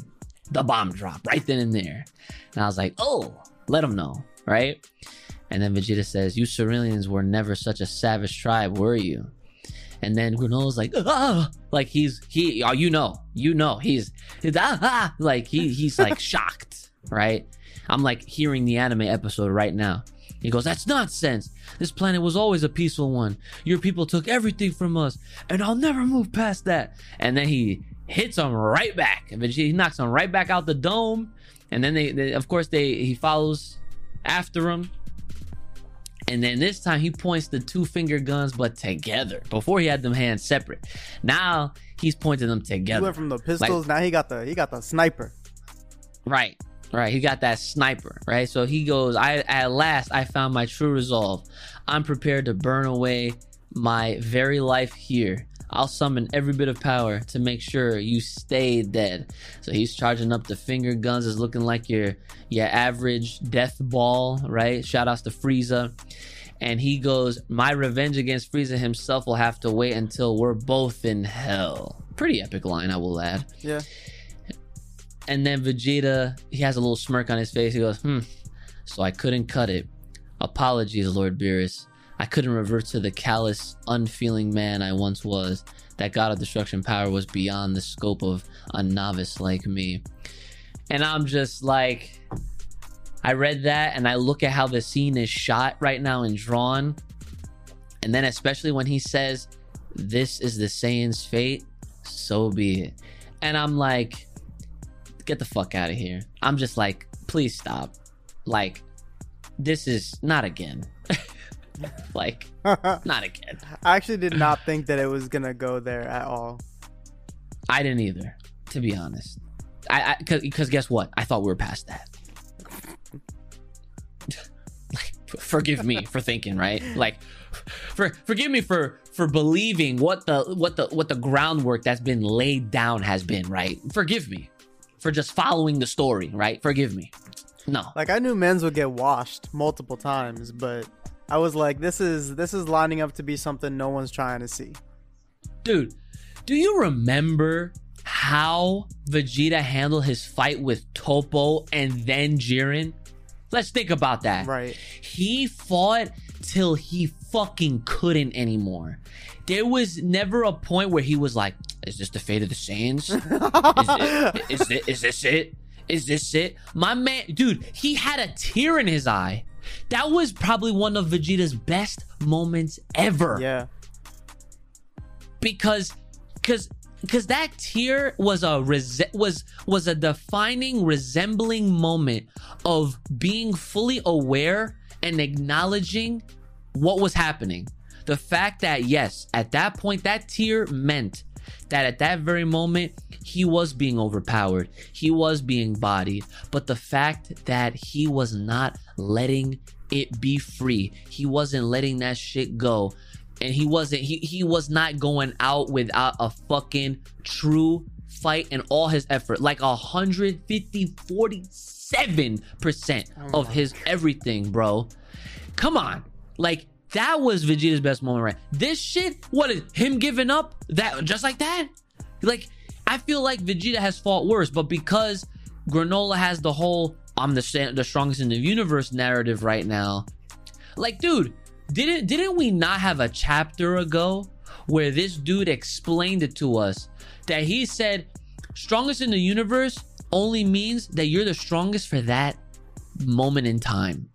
the bomb drop right then and there and I was like, oh, let them know, right? And then Vegeta says, you Cerealians were never such a savage tribe, were you? And then Granolah's like, ah, like he's he, oh, you know, you know, he's, he's ah, ah, like he he's like shocked, right? I'm like hearing the anime episode right now. He goes, that's nonsense. This planet was always a peaceful one. Your people took everything from us, and I'll never move past that. And then he hits him right back. Vegeta he knocks him right back out the dome. And then they, they of course, they he follows after him. And then this time he points the two finger guns, but together. Before he had them hands separate. Now he's pointing them together. He went from the pistols. now he got the he got the sniper. Right. Right. He got that sniper. Right. So he goes, I at last I found my true resolve. I'm prepared to burn away my very life here. I'll summon every bit of power to make sure you stay dead. So he's charging up the finger guns, is looking like your your average death ball, right? Shout outs to Frieza. And he goes, My revenge against Frieza himself will have to wait until we're both in hell. Pretty epic line, I will add. Yeah. And then Vegeta, he has a little smirk on his face. He goes, hmm, so I couldn't cut it. Apologies, Lord Beerus. I couldn't revert to the callous, unfeeling man I once was. That God of Destruction power was beyond the scope of a novice like me. And I'm just like, I read that and I look at how the scene is shot right now and drawn. And then, especially when he says, This is the Saiyan's fate, so be it. And I'm like, get the fuck out of here. I'm just like, please stop. Like, this is not again. like, not again. I actually did not think that it was gonna go there at all. I didn't either, to be honest. I because guess what? I thought we were past that. like, forgive me for thinking, right? Like, for forgive me for for believing what the what the what the groundwork that's been laid down has been, right? Forgive me for just following the story, right? Forgive me. No, Like I knew men's would get washed multiple times, but I was like, this is this is lining up to be something no one's trying to see. dude, do you remember how Vegeta handled his fight with Toppo and then Jiren? Let's think about that. Right. He fought till he fucking couldn't anymore. There was never a point where he was like, "Is this the fate of the Saiyans? Is, it, is, this it? Is this it?" My man, dude, he had a tear in his eye. That was probably one of Vegeta's best moments ever Yeah. because because because that tear was a res- was was a defining resembling moment of being fully aware and acknowledging what was happening the fact that yes at that point that tear meant that at that very moment he was being overpowered. He was being bodied. But the fact that he was not letting it be free he wasn't letting that shit go and he wasn't he, he was not going out without a fucking true fight and all his effort. Like 150 47 percent oh of his everything bro. Come on. Like that was vegeta's best moment right? This shit what is him giving up that just like that? Like i feel like vegeta has fought worse but because granolah has the whole i'm the, the strongest in the universe narrative right now like dude didn't didn't we not have a chapter ago where this dude explained it to us that he said strongest in the universe only means that you're the strongest for that moment in time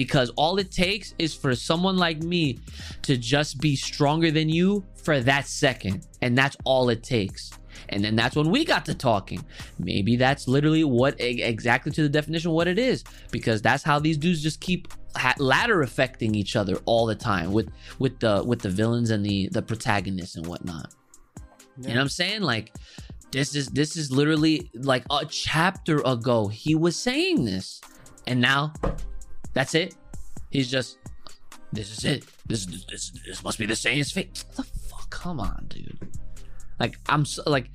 because all it takes is for someone like me to just be stronger than you for that second. And that's all it takes. And then that's when we got to talking. Maybe that's literally what exactly to the definition of what it is because that's how these dudes just keep ladder affecting each other all the time with with the with the villains and the the protagonists and whatnot. You know what i'm saying? Like this is this is literally like a chapter ago he was saying this. And now that's it. He's just this is it. This this this, must be the Saiyan's fate. The fuck? Come on dude. Like i'm so, like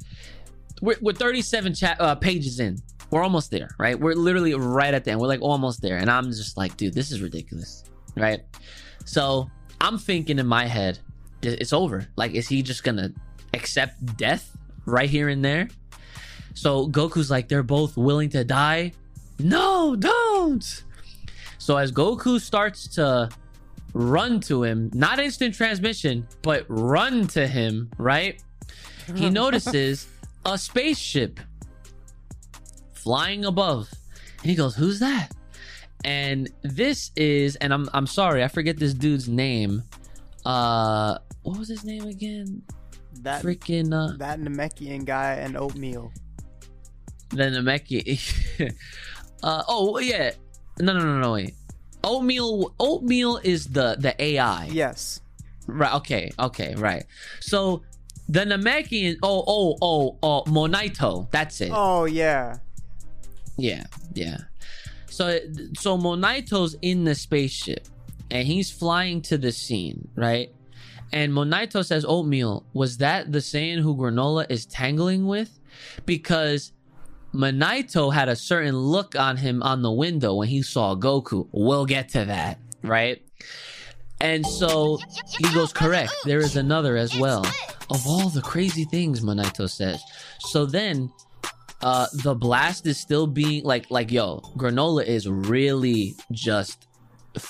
we're, we're 37 chat uh, pages in. We're almost there right? We're literally right at the end. We're like almost there. And i'm just like dude this is ridiculous right? So i'm thinking in my head it's over. Like is he just gonna accept death right here and there? So goku's like they're both willing to die. No don't so as goku starts to run to him not instant transmission but run to him right? He notices a spaceship flying above. And he goes who's that? And this is and i'm i'm sorry i forget this dude's name. Uh what was his name again? That freaking uh that Namekian guy and Oatmeel. the Namekian. Uh oh yeah no, no, no, no, wait. Oatmeel, Oatmeel is the the AI. Yes. Right. Okay. Okay. Right. So the Namekian. Oh. Oh. Oh. Oh. Monaito. That's it. Oh yeah. Yeah. Yeah. So so Monaito's in the spaceship, and he's flying to the scene, right? And Monaito says, "Oatmeel, was that the Saiyan who Granolah is tangling with?" Because Monaito had a certain look on him on the window when he saw Goku. We'll get to that, right? And so he goes, correct. There is another as well. Of all the crazy things, Monaito says. So then uh the blast is still being like like yo, Granolah is really just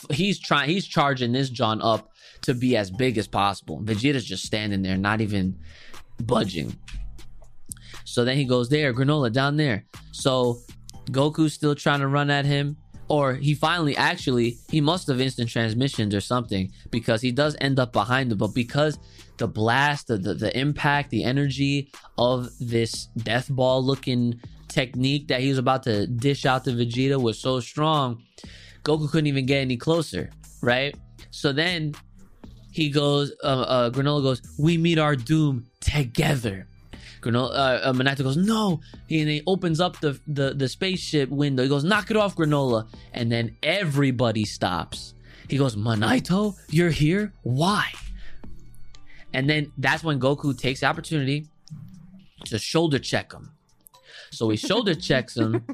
he's trying he's charging this John up to be as big as possible. Vegeta's just standing there, not even budging. So then he goes there, Granolah down there. So Goku's still trying to run at him. Or he finally actually he must have instant transmissions or something because he does end up behind him. But because the blast, the, the, the impact, the energy of this death ball looking technique that he was about to dish out to Vegeta was so strong, Goku couldn't even get any closer, right? So then he goes, uh, uh, Granolah goes, "We meet our doom together." Granolah, uh, uh, goes, "No!" and he opens up the, the the spaceship window. He goes, "Knock it off, Granolah!" And then everybody stops. He goes, "Monaito, you're here? Why?" And then that's when Goku takes the opportunity to shoulder check him. So he shoulder checks him,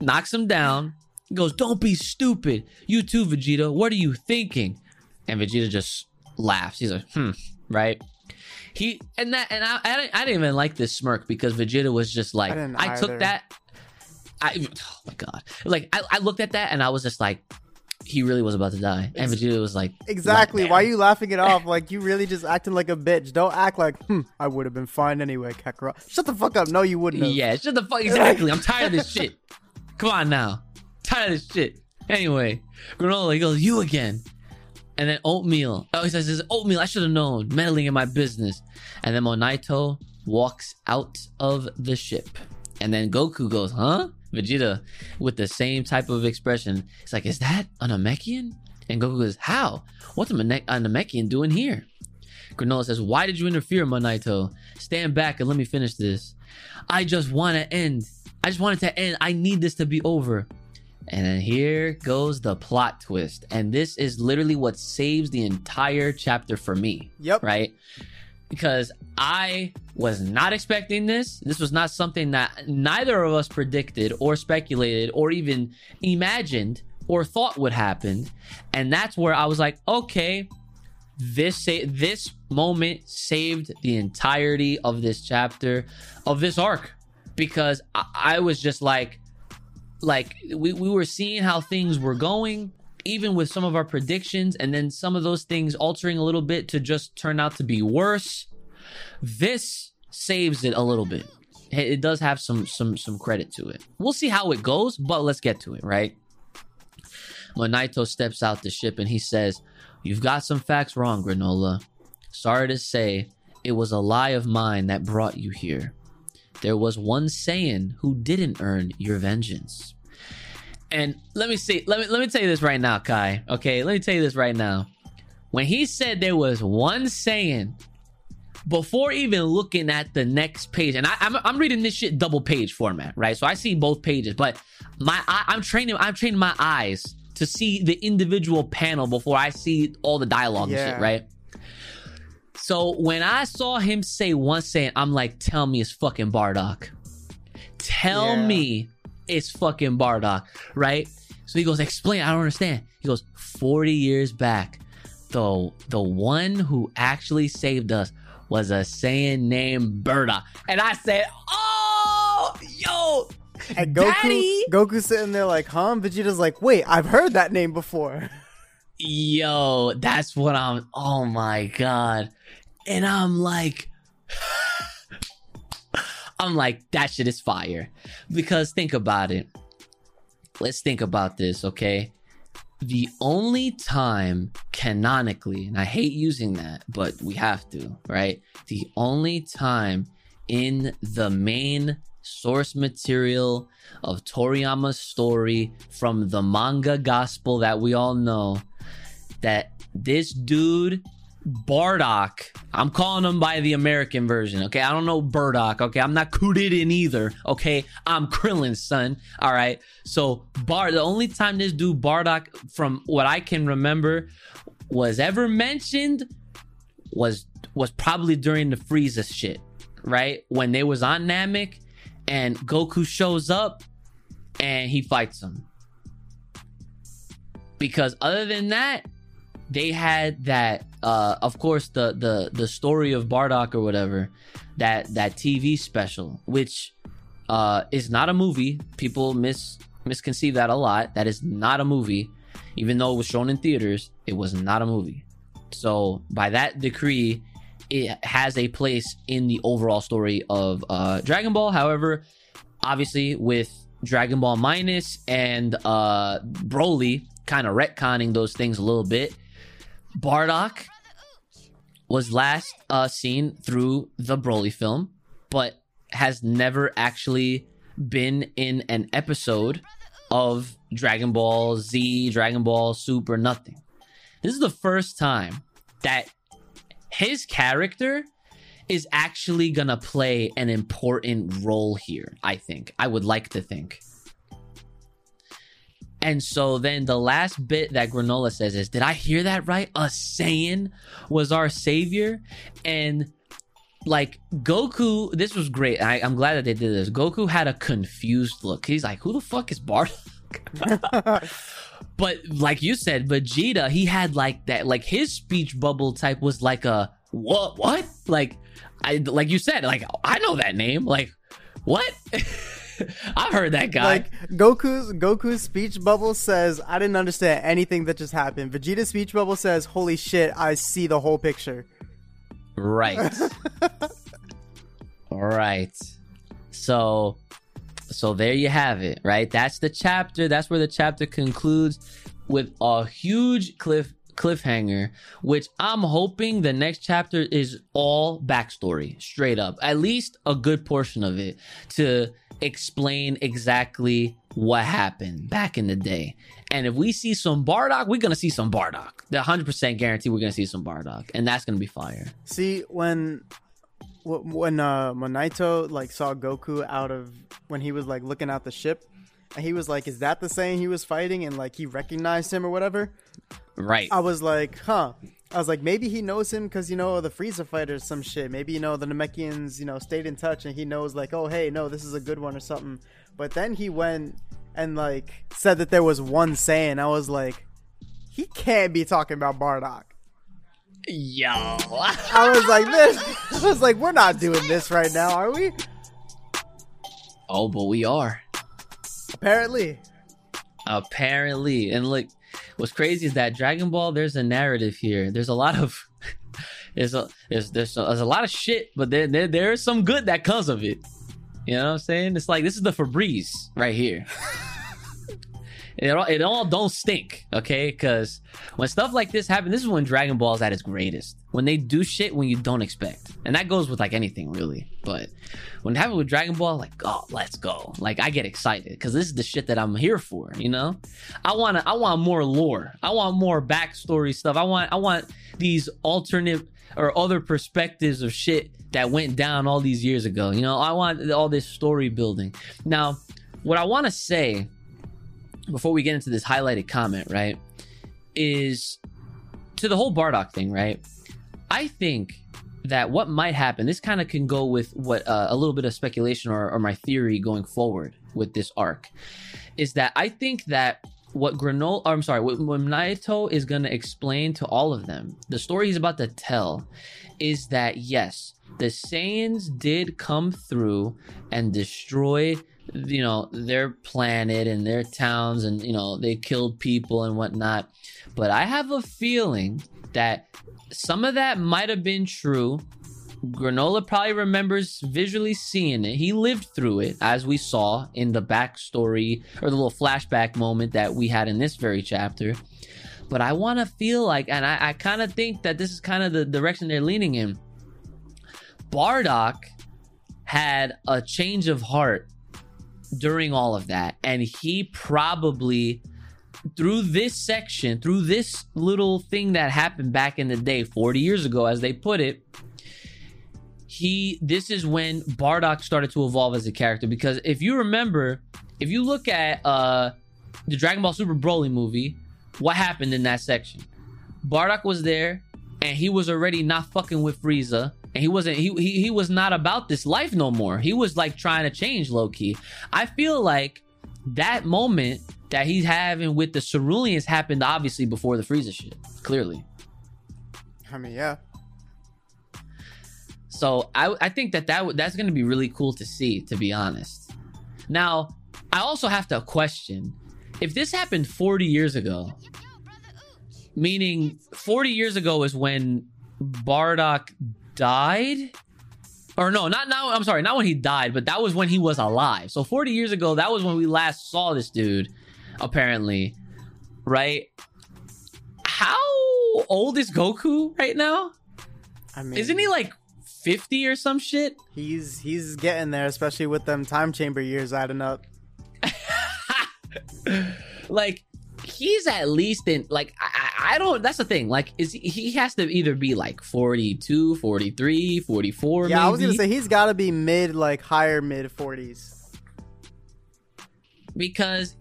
knocks him down. He goes, "Don't be stupid. You too, Vegeta. What are you thinking?" And Vegeta just laughs. He's like, "Hmm, right." He and that and I I didn't, I didn't even like this smirk because Vegeta was just like I I, took that. I oh my god, like I, I looked at that and I was just like, he really was about to die, and Vegeta was like, Exactly. Why are you laughing it off? Like you really just acting like a bitch. Don't act like, hmm, I would have been fine anyway, Kakarot. Shut the fuck up. No, you wouldn't have. Yeah, shut the fuck exactly. I'm tired of this shit. Come on now. Tired of this shit. Anyway, Granolah, goes, you again. And then Oatmeel. Oh, he says, "This is Oatmeel. I should have known. Meddling in my business." And then Monaito walks out of the ship. And then Goku goes, "Huh?" Vegeta, with the same type of expression, he's like, "Is that a Namekian?" And Goku goes, "How? What's a, Mane- Namekian doing here?" Granolah says, Why did you interfere, Monaito? Stand back and let me finish this. I just want to end. I just want it to end. I need this to be over. And then here goes the plot twist. And this is literally what saves the entire chapter for me. Yep. Right? Because I was not expecting this. This was not something that neither of us predicted or speculated or even imagined or thought would happen. And that's where I was like, okay, this sa- this moment saved the entirety of this chapter of this arc because I, I was just like like we, we were seeing how things were going even with some of our predictions and then some of those things altering a little bit to just turn out to be worse. This saves it a little bit. It does have some some some credit to it. We'll see how it goes but let's get to it right? When naito steps out the ship and he says you've got some facts wrong granolah. Sorry to say it was a lie of mine that brought you here there was one Saiyan who didn't earn your vengeance. And let me see, let me let me tell you this right now, Kai. Okay, let me tell you this right now. When he said there was one Saiyan, before even looking at the next page, and I, I'm I'm reading this shit double page format, right? So I see both pages, but my I, I'm training I'm training my eyes to see the individual panel before I see all the dialogue and shit, right? So when I saw him say one saying, I'm like, tell me it's fucking Bardock. Tell Yeah. me it's fucking Bardock, right? So he goes, explain, I don't understand. He goes, 40 years back, the the one who actually saved us was a Saiyan named Berta. And I said, Oh yo, And Goku, Daddy! Goku sitting there like, huh? And Vegeta's like, wait, I've heard that name before. yo, that's what I'm oh my god. And I'm like I'm like, that shit is fire. Because think about it. Let's think about this, okay? The only time canonically, and I hate using that, but we have to, right? The only time in the main source material of Toriyama's story from the manga gospel that we all know that this dude Bardock. I'm calling him by the American version. Okay, I don't know Burdock. Okay, I'm not Kuririn either. Okay, I'm Krillin's son. All right. So Bar, the only time this dude Bardock, from what I can remember, was ever mentioned was was probably during the Frieza shit, right? When they was on Namek, and Goku shows up, and he fights him. Because other than that, they had that uh of course the the the story of Bardock or whatever that that TV special which uh is not a movie. People mis misconceive that a lot that is not a movie. Even though it was shown in theaters it was not a movie. So by that decree it has a place in the overall story of uh Dragon Ball. However obviously with Dragon Ball minus and uh Broly kind of retconning those things a little bit Bardock was last uh, seen through the Broly film, but has never actually been in an episode of Dragon Ball Z, Dragon Ball Super, nothing. This is the first time that his character is actually gonna play an important role here, I think. I would like to think. And so then the last bit that Granolah says is, Did I hear that right? A Saiyan was our savior. And like Goku, this was great. I, am glad that they did this. Goku had a confused look. He's like, Who the fuck is Bardock? but like you said, Vegeta, he had like that, like his speech bubble type was like a what what? Like I like you said, like I know that name. Like, what? I've heard that guy. Like Goku's Goku's speech bubble says, "I didn't understand anything that just happened." Vegeta's speech bubble says, "Holy shit, I see the whole picture." Right. All right. So, so there you have it. Right. That's the chapter. That's where the chapter concludes with a huge cliff cliffhanger, which I'm hoping the next chapter is all backstory, straight up. At least a good portion of it to explain exactly what happened back in the day. And if we see some Bardock, we're gonna see some Bardock. The 100% guarantee we're gonna see some Bardock, and that's gonna be fire. See when when uh Naito like saw Goku out of when he was like looking out the ship, and he was like, "Is that the same he was fighting?" And like he recognized him or whatever. Right. I was like, "Huh." I was like, maybe he knows him because you know the Frieza fighters, some shit. Maybe you know the Namekians, you know, stayed in touch and he knows like, oh hey, no, this is a good one or something. But then he went and like said that there was one saying. I was like, he can't be talking about Bardock. Yo, I was like this. I was like, we're not doing this right now, are we? Oh, but we are. Apparently. Apparently, and look, what's crazy is that Dragon Ball. There's a narrative here. There's a lot of there's a there's there's a, there's a lot of shit, but there, there there is some good that comes of it. You know what I'm saying? It's like this is the Febreze right here. it all, it all don't stink, okay? Because when stuff like this happens, this is when Dragon Ball is at its greatest. When they do shit when you don't expect, and that goes with like anything really. But when it happens with Dragon Ball, like oh, let's go! Like I get excited because this is the shit that I'm here for. You know, I want to, I want more lore. I want more backstory stuff. I want, I want these alternate or other perspectives of shit that went down all these years ago. You know, I want all this story building. Now, what I want to say before we get into this highlighted comment, right, is to the whole Bardock thing, right? I think that what might happen, this kind of can go with what uh, a little bit of speculation or, or my theory going forward with this arc, is that I think that what Granolah, I'm sorry, what, what Naito is going to explain to all of them, the story he's about to tell, is that yes, the Saiyans did come through and destroy you know their planet and their towns and you know they killed people and whatnot. But i have a feeling that some of that might have been true. Granolah probably remembers visually seeing it. He lived through it as we saw in the backstory or the little flashback moment that we had in this very chapter. But i want to feel like and i, I kind of think that this is kind of the direction they're leaning in. Bardock had a change of heart during all of that, and he probably through this section, through this little thing that happened back in the day, 40 years ago, as they put it, he this is when Bardock started to evolve as a character. Because if you remember, if you look at uh the Dragon Ball Super Broly movie, what happened in that section? Bardock was there, and he was already not fucking with Frieza. And he wasn't he, he he was not about this life no more. He was like trying to change low key. I feel like that moment that he's having with the Cerealians happened obviously before the Frieza shit. Clearly. I mean, yeah. So I I think that that that's going to be really cool to see to be honest. Now, I also have to question if this happened 40 years ago, meaning 40 years ago is when Bardock died or no, not now. I'm sorry, not when he died, but that was when he was alive. So 40 years ago, that was when we last saw this dude, apparently, right? How old is Goku right now? I mean, Isn't he like 50 or some shit? He's he's getting there, especially with them time chamber years adding up. like he's at least in like I, I don't that's the thing like is he, has to either be like 42 43 44 Yeah, I was gonna say he's got to be mid, like higher mid forties. because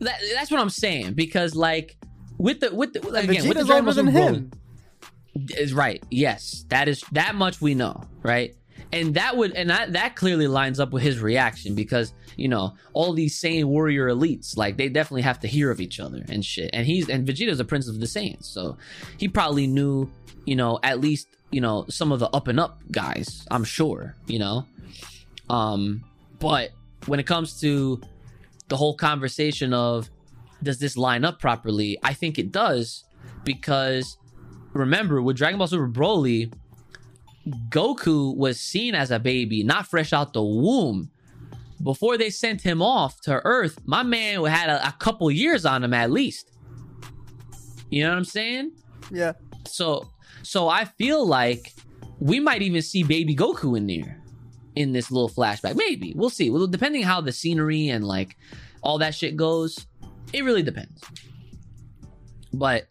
that, that's what i'm saying because like with the with the again with the older than him. Is right yes that is that much we know right and that would and that that clearly lines up with his reaction because you know all these Saiyan warrior elites like they definitely have to hear of each other and shit. And he's and Vegeta's a prince of the Saiyans so he probably knew you know at least you know some of the up and up guys I'm sure you know? Um but when it comes to the whole conversation of does this line up properly? I think it does because remember with Dragon Ball Super Broly Goku was seen as a baby, not fresh out the womb. Before they sent him off to Earth, my man had a, a couple years on him at least. You know what I'm saying? Yeah, So, so I feel like we might even see baby Goku in there in this little flashback. Maybe we'll see. Well, depending how the scenery and like all that shit goes, it really depends. But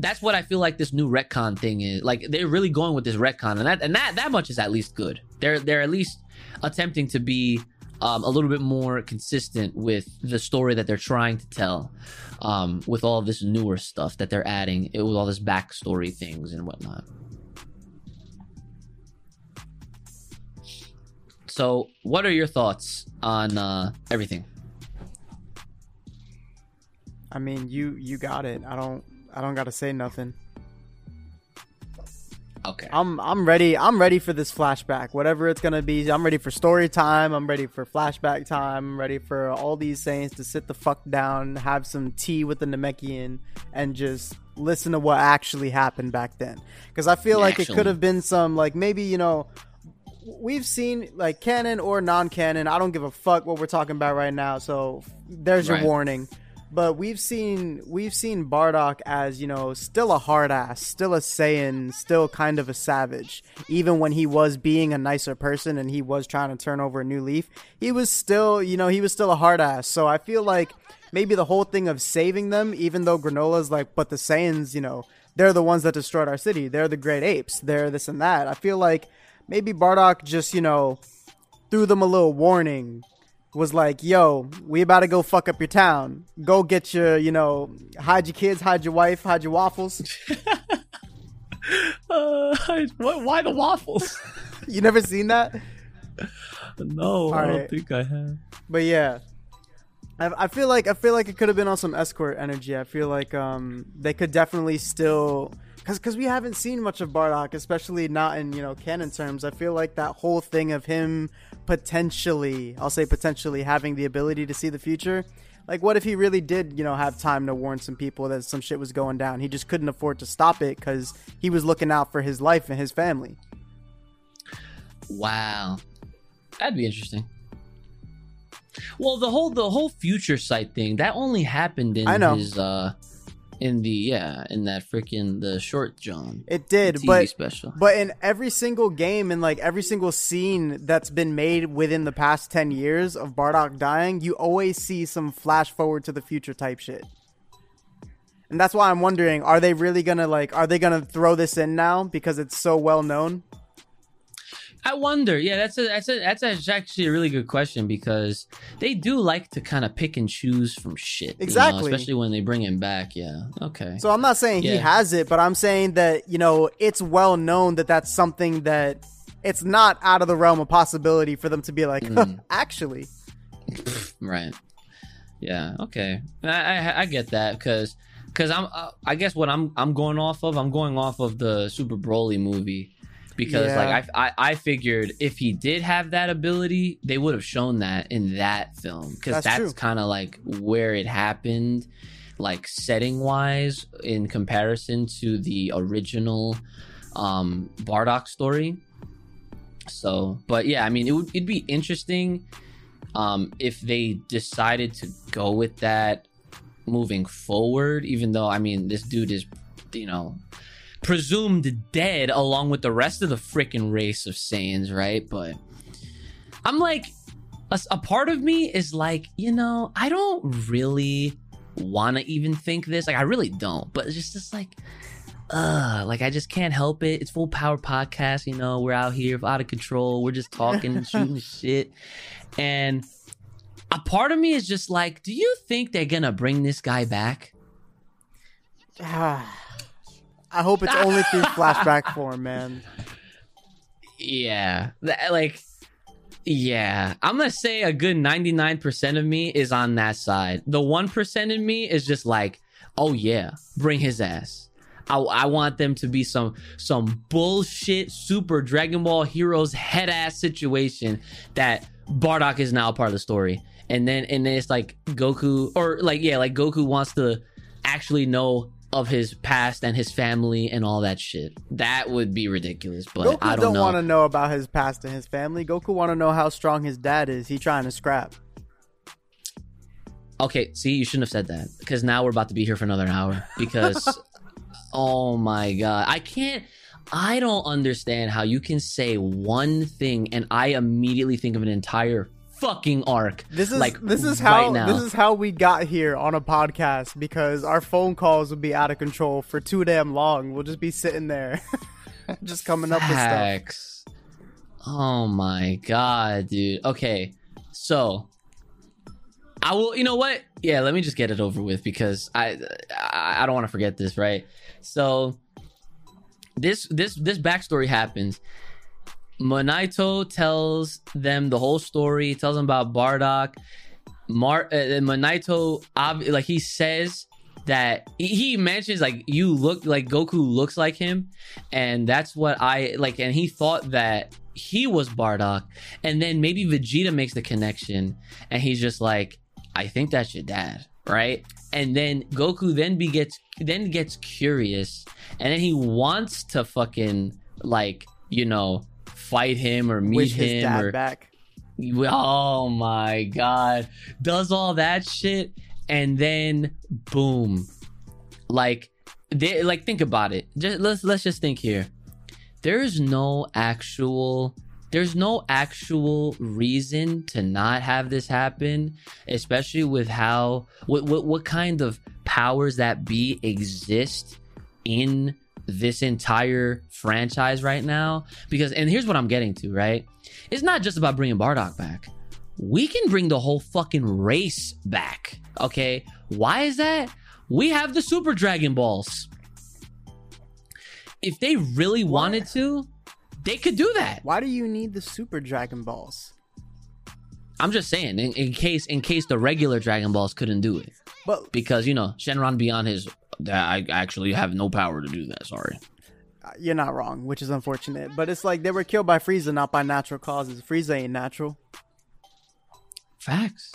that's what I feel like this new retcon thing is. Like they're really going with this retcon, and that and that that much is at least good. They're they're at least attempting to be um, a little bit more consistent with the story that they're trying to tell, um, with all this newer stuff that they're adding, eh, with all this backstory things and whatnot. So, what are your thoughts on uh, everything? I mean, you you got it. I don't I don't got to say nothing. Okay. I'm I'm ready. I'm ready for this flashback. Whatever it's gonna be. I'm ready for story time. I'm ready for flashback time. I'm ready for all these saints to sit the fuck down, have some tea with the Namekian, and just listen to what actually happened back then. Because I feel like it could have been some like maybe you know we've seen like canon or non-canon. I don't give a fuck what we're talking about right now. So there's your Right. warning. But we've seen we've seen Bardock as you know still a hard ass, still a Saiyan, still kind of a savage. Even when he was being a nicer person and he was trying to turn over a new leaf, he was still you know he was still a hard ass. So I feel like maybe the whole thing of saving them, even though Granolah's like, but the Saiyans, you know, they're the ones that destroyed our city. They're the great apes. They're this and that. I feel like maybe Bardock just you know threw them a little warning was like, yo, we about to go fuck up your town. Go get your, you know, hide your kids, hide your wife, hide your waffles. Uh, why the waffles? you never seen that? no, I don't right. think I have. But yeah. I, I feel like I feel like it could have been on some escort energy. I feel like um they could definitely still cuz cuz we haven't seen much of Bardock, especially not in, you know, canon terms. I feel like that whole thing of him potentially, I'll say potentially having the ability to see the future. Like what if he really did, you know, have time to warn some people that some shit was going down? He just couldn't afford to stop it cuz he was looking out for his life and his family. Wow, that'd be interesting. Well, the whole the whole future sight thing that only happened in I know. his uh in the yeah in that freaking the short John. It did, TV but special. but in every single game and like every single scene that's been made within the past 10 years of Bardock dying, you always see some flash forward to the future type shit. And that's why I'm wondering, are they really to like are they to throw this in now because it's so well known? I wonder. Yeah, that's a that's a that's actually a really good question because they do like to kind of pick and choose from shit. you know, Exactly. especially when they bring him back. Yeah. Okay. So I'm not saying he has it, but I'm saying that, you know, it's well known that that's something that it's not out of the realm of possibility for them to be like, Mm. actually. Right. Yeah. Okay. I I, I get that because because I'm uh, I guess what I'm I'm going off of I'm going off of the Super Broly movie because Yeah. like I, I I figured if he did have that ability they would have shown that in that film because That's that's, kind of like where it happened like setting wise in comparison to the original um Bardock story. So, but yeah, I mean, it would it'd be interesting um, if they decided to go with that moving forward. Even though, I mean, this dude is, you know, presumed dead along with the rest of the freaking race of Saiyans, right? But I'm like, a, a part of me is like, you know, I don't really want to even think this. Like, I really don't. But it's just, just like, uh, like I just can't help it. It's full power podcast, you know. We're out here out of control. We're just talking and shooting shit. And a part of me is just like, do you think they're gonna bring this guy back? I hope it's only through flashback form, man. Yeah. That- Like yeah. I'm gonna say a good 99% of me is on that side. The 1% in me is just like, oh yeah, bring his ass. I, I want them to be some some bullshit super Dragon Ball Heroes head ass situation that Bardock is now a part of the story. And then and then it's like Goku or like yeah, like Goku wants to actually know of his past and his family and all that shit. That would be ridiculous, but Goku I don't, don't, want to know about his past and his family. Goku want to know how strong his dad is. He trying to scrap. Okay, see, you shouldn't have said that because now we're about to be here for another hour. Because, oh my god, I can't. I don't understand how you can say one thing and I immediately think of an entire fucking arc. This is like this is right how now. this is how we got here on a podcast because our phone calls would be out of control for too damn long. We'll just be sitting there, just coming up with stuff. Oh my god, dude. Okay, so I will. You know what? Yeah, let me just get it over with because I I, I don't want to forget this. Right. So this this this backstory happens. Monaito tells them the whole story. He Tells them about Bardock. Mar uh, Monaito, ob- like he says that he mentions like you look like Goku looks like him, and that's what I like. And he thought that he was Bardock, and then maybe Vegeta makes the connection, and he's just like, I think that's your dad, right? And then Goku then begets then gets curious, and then he wants to fucking like you know fight him or meet Wish him dad or back. Oh my god. Does all that shit and then boom. Like they like think about it. Just let's let's just think here. There's no actual there's no actual reason to not have this happen, especially with how what what, what kind of powers that be exist in this entire franchise right now because and here's what I'm getting to, right? It's not just about bringing Bardock back. We can bring the whole fucking race back. Okay? Why is that? We have the Super Dragon Balls. If they really wanted to, they could do that. Why do you need the Super Dragon Balls? I'm just saying, in, in case in case the regular Dragon Balls couldn't do it, But because you know Shenron beyond his, I actually have no power to do that. Sorry. uh, you're not wrong, which is unfortunate. But it's like they were killed by Frieza, not by natural causes. Frieza ain't natural. Facts.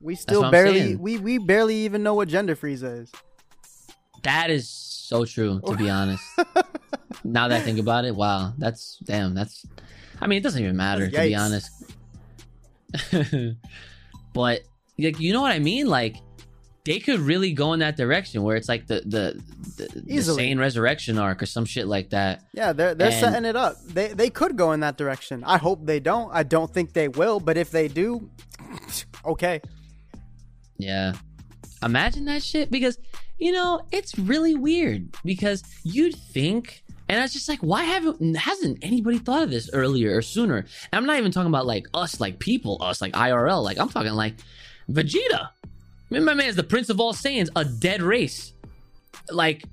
We still barely we we barely even know what gender Frieza is. That is so true, to be honest. now that I think about it, wow, that's damn. That's, I mean, it doesn't even matter to be honest. but like, you know what I mean? Like, they could really go in that direction where it's like the the the, the resurrection arc or some shit like that. Yeah, they're they're And- setting it up. They they could go in that direction. I hope they don't. I don't think they will, but if they do, okay. Yeah. Imagine that shit because you know, it's really weird because you'd think and I was just like, why haven't hasn't anybody thought of this earlier or sooner? And I'm not even talking about like us, like people, us, like IRL. Like I'm talking like Vegeta. My man's the Prince of all Saiyans, a dead race. Like,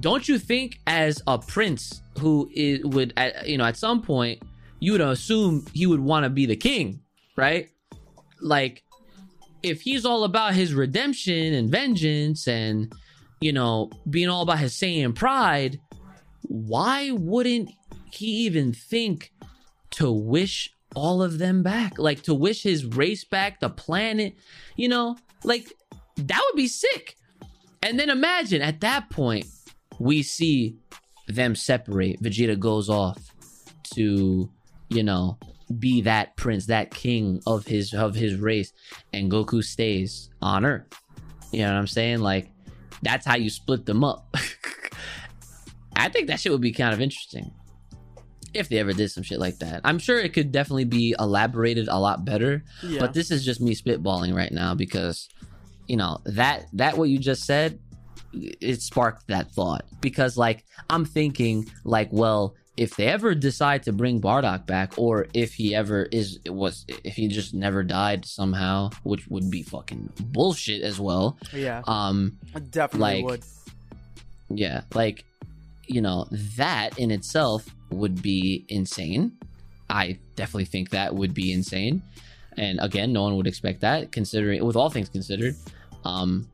don't you think as a prince who is would at, you know at some point you would assume he would want to be the king, right? Like, if he's all about his redemption and vengeance and you know being all about his Saiyan pride, why wouldn't he even think to wish all of them back? Like to wish his race back, the planet, you know, like that would be sick. And then imagine at that point, we see them separate. Vegeta goes off to, you know, be that prince, that king of his of his race, and Goku stays on Earth. You know what I'm saying? Like, that's how you split them up. I think that shit would be kind of interesting if they ever did some shit like that. I'm sure it could definitely be elaborated a lot better. Yeah. But this is just me spitballing right now because, you know, that that what you just said, it sparked that thought because like I'm thinking like, well, if they ever decide to bring Bardock back, or if he ever is was if he just never died somehow, which would be fucking bullshit as well. yeah, Um, I definitely like- would. yeah, like you know, that in itself would be insane. I definitely think that would be insane. And again, no one would expect that considering with all things considered. Um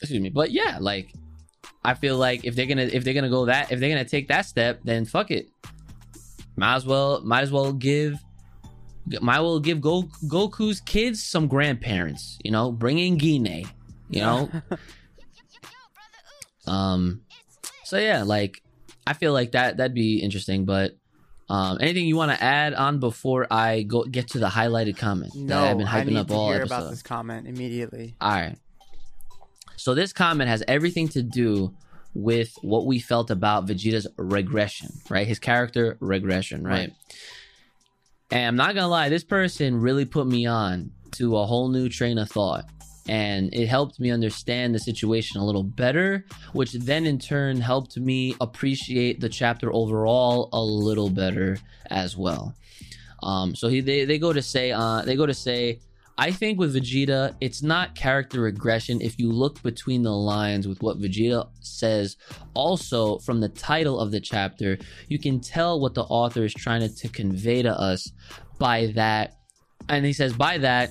excuse me. But yeah, like I feel like if they're gonna if they're gonna go that if they're gonna take that step, then fuck it. Might as well might as well give might as well give Go, Goku's kids some grandparents, you know, bring in Gine, you know, um so yeah like i feel like that that'd be interesting but um anything you want to add on before i go get to the highlighted comment no, that i've been hyping I need up to all hear episode about this comment immediately. all right so this comment has everything to do with what we felt about vegeta's regression right? His character regression right, Right. and i'm not gonna lie this person really put me on to a whole new train of thought. And it helped me understand the situation a little better which then in turn helped me appreciate the chapter overall a little better as well. Um so he they, they go to say uh they go to say I think with Vegeta, it's not character regression if you look between the lines with what Vegeta says. Also, from the title of the chapter, you can tell what the author is trying to, to convey to us by that. And he says, by that,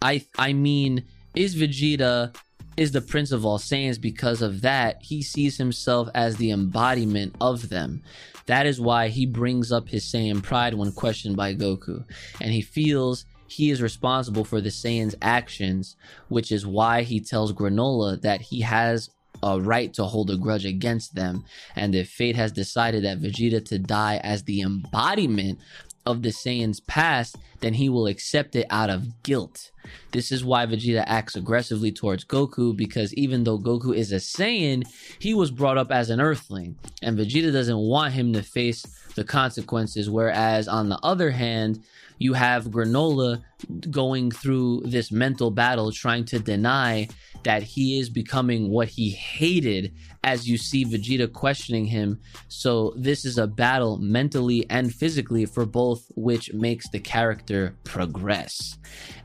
I I mean, is Vegeta is the prince of all Saiyans because of that he sees himself as the embodiment of them. That is why he brings up his Saiyan pride when questioned by Goku, and he feels he is responsible for the Saiyan's actions, which is why he tells Granolah that he has a right to hold a grudge against them, and if fate has decided that Vegeta to die as the embodiment of the Saiyan's past, then he will accept it out of guilt. This is why Vegeta acts aggressively towards Goku because even though Goku is a Saiyan, he was brought up as an Earthling, and Vegeta doesn't want him to face the consequences. Whereas on the other hand, you have Granolah going through this mental battle trying to deny that he is becoming what he hated as you see Vegeta questioning him. So this is a battle mentally and physically for both, which makes the character progress.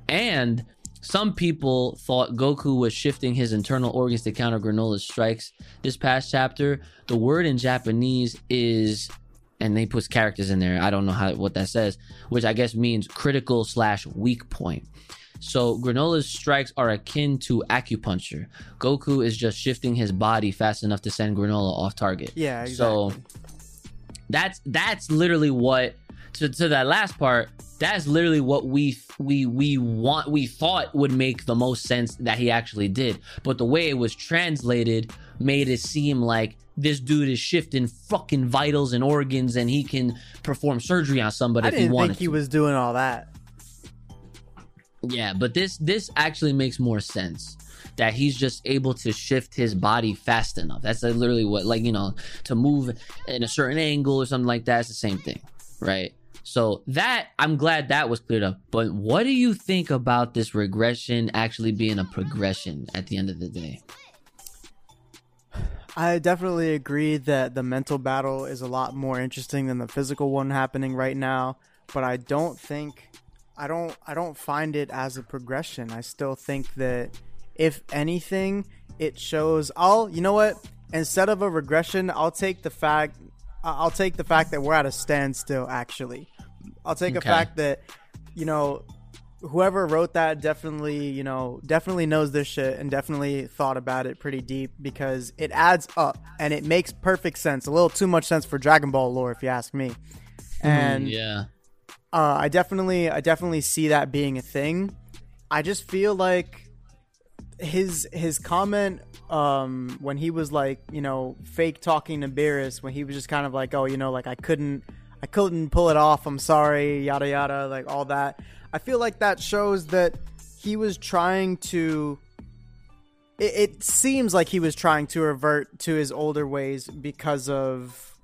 And some people thought Goku was shifting his internal organs to counter Granolah's strikes. This past chapter, the word in Japanese is and they put characters in there. I don't know how what that says, which I guess means critical slash weak point. So Granolah's strikes are akin to acupuncture. Goku is just shifting his body fast enough to send Granolah off target. Yeah, exactly. So that's that's literally what to, to that last part. That's literally what we we we want we thought would make the most sense that he actually did. But the way it was translated made it seem like this dude is shifting fucking vitals and organs and he can perform surgery on somebody I if he didn't think he to. was doing all that. Yeah, but this this actually makes more sense. that he's just able to shift his body fast enough. That's like literally what, like, you know, to move in a certain angle or something like that. It's the same thing, right? So that I'm glad that was cleared up. But what do you think about this regression actually being a progression at the end of the day? I definitely agree that the mental battle is a lot more interesting than the physical one happening right now, but I don't think I don't I don't find it as a progression. I still think that if anything, it shows I'll you know what? Instead of a regression, I'll take the fact I'll take the fact that we're at a standstill actually. I'll take okay. a fact that you know whoever wrote that definitely, you know, definitely knows this shit and definitely thought about it pretty deep because it adds up and it makes perfect sense. A little too much sense for Dragon Ball lore, if you ask me. Hmm, and mm, yeah, uh, I definitely, I definitely see that being a thing. I just feel like his his comment um when he was like you know fake talking to Beerus when he was just kind of like oh you know like I couldn't I couldn't pull it off I'm sorry yada yada like all that I feel like that shows that he was trying to. It, it seems like he was trying to revert to his older ways because of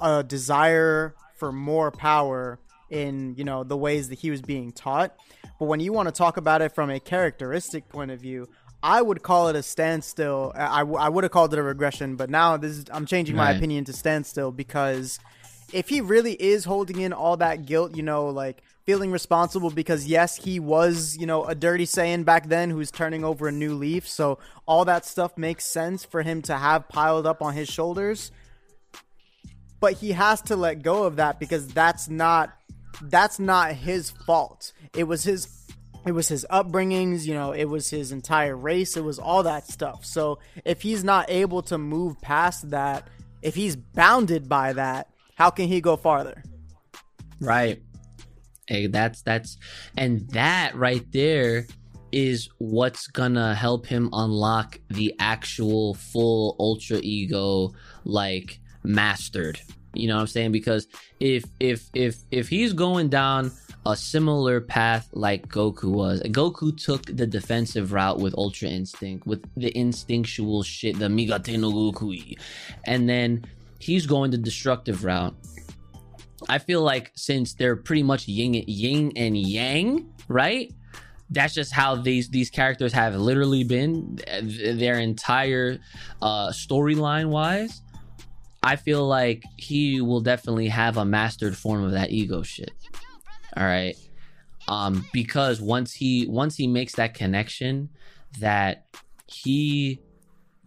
a desire for more power in you know the ways that he was being taught. But when you want to talk about it from a characteristic point of view, I would call it a standstill. I, I would have called it a regression, but now this is, I'm changing my opinion to standstill because if he really is holding in all that guilt, you know, like feeling responsible because yes, he was, you know, a dirty Saiyan back then who's turning over a new leaf. So all that stuff makes sense for him to have piled up on his shoulders. But he has to let go of that because that's not that's not his fault. It was his it was his upbringings, you know, it was his entire race, it was all that stuff. So if he's not able to move past that, if he's bounded by that, how can he go farther? Right. Hey, that's that's and that right there is what's gonna help him unlock the actual full ultra ego like mastered. You know what I'm saying? Because if if if if he's going down a similar path like Goku was. Goku took the defensive route with Ultra Instinct, with the instinctual shit, the Migatte no Gokui. And then he's going the destructive route. I feel like since they're pretty much yin, yin and yang, right? That's just how these these characters have literally been their entire uh, storyline wise. I feel like he will definitely have a mastered form of that ego shit. All right. Um, because once he once he makes that connection that he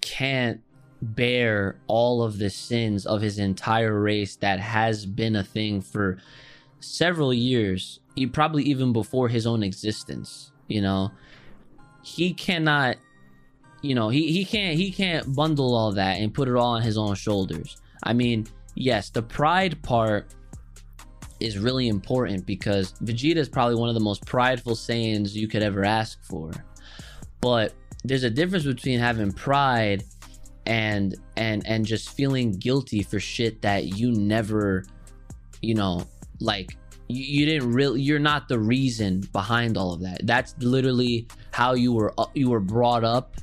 can't bear all of the sins of his entire race that has been a thing for several years, He probably even before his own existence, you know. He cannot you know, he, he can't he can't bundle all that and put it all on his own shoulders. I mean, yes, the pride part is really important because Vegeta is probably one of the most prideful Saiyans you could ever ask for. But there's a difference between having pride and and and just feeling guilty for shit that you never you know like you, you didn't really you're not the reason behind all of that. That's literally how you were uh, you were brought up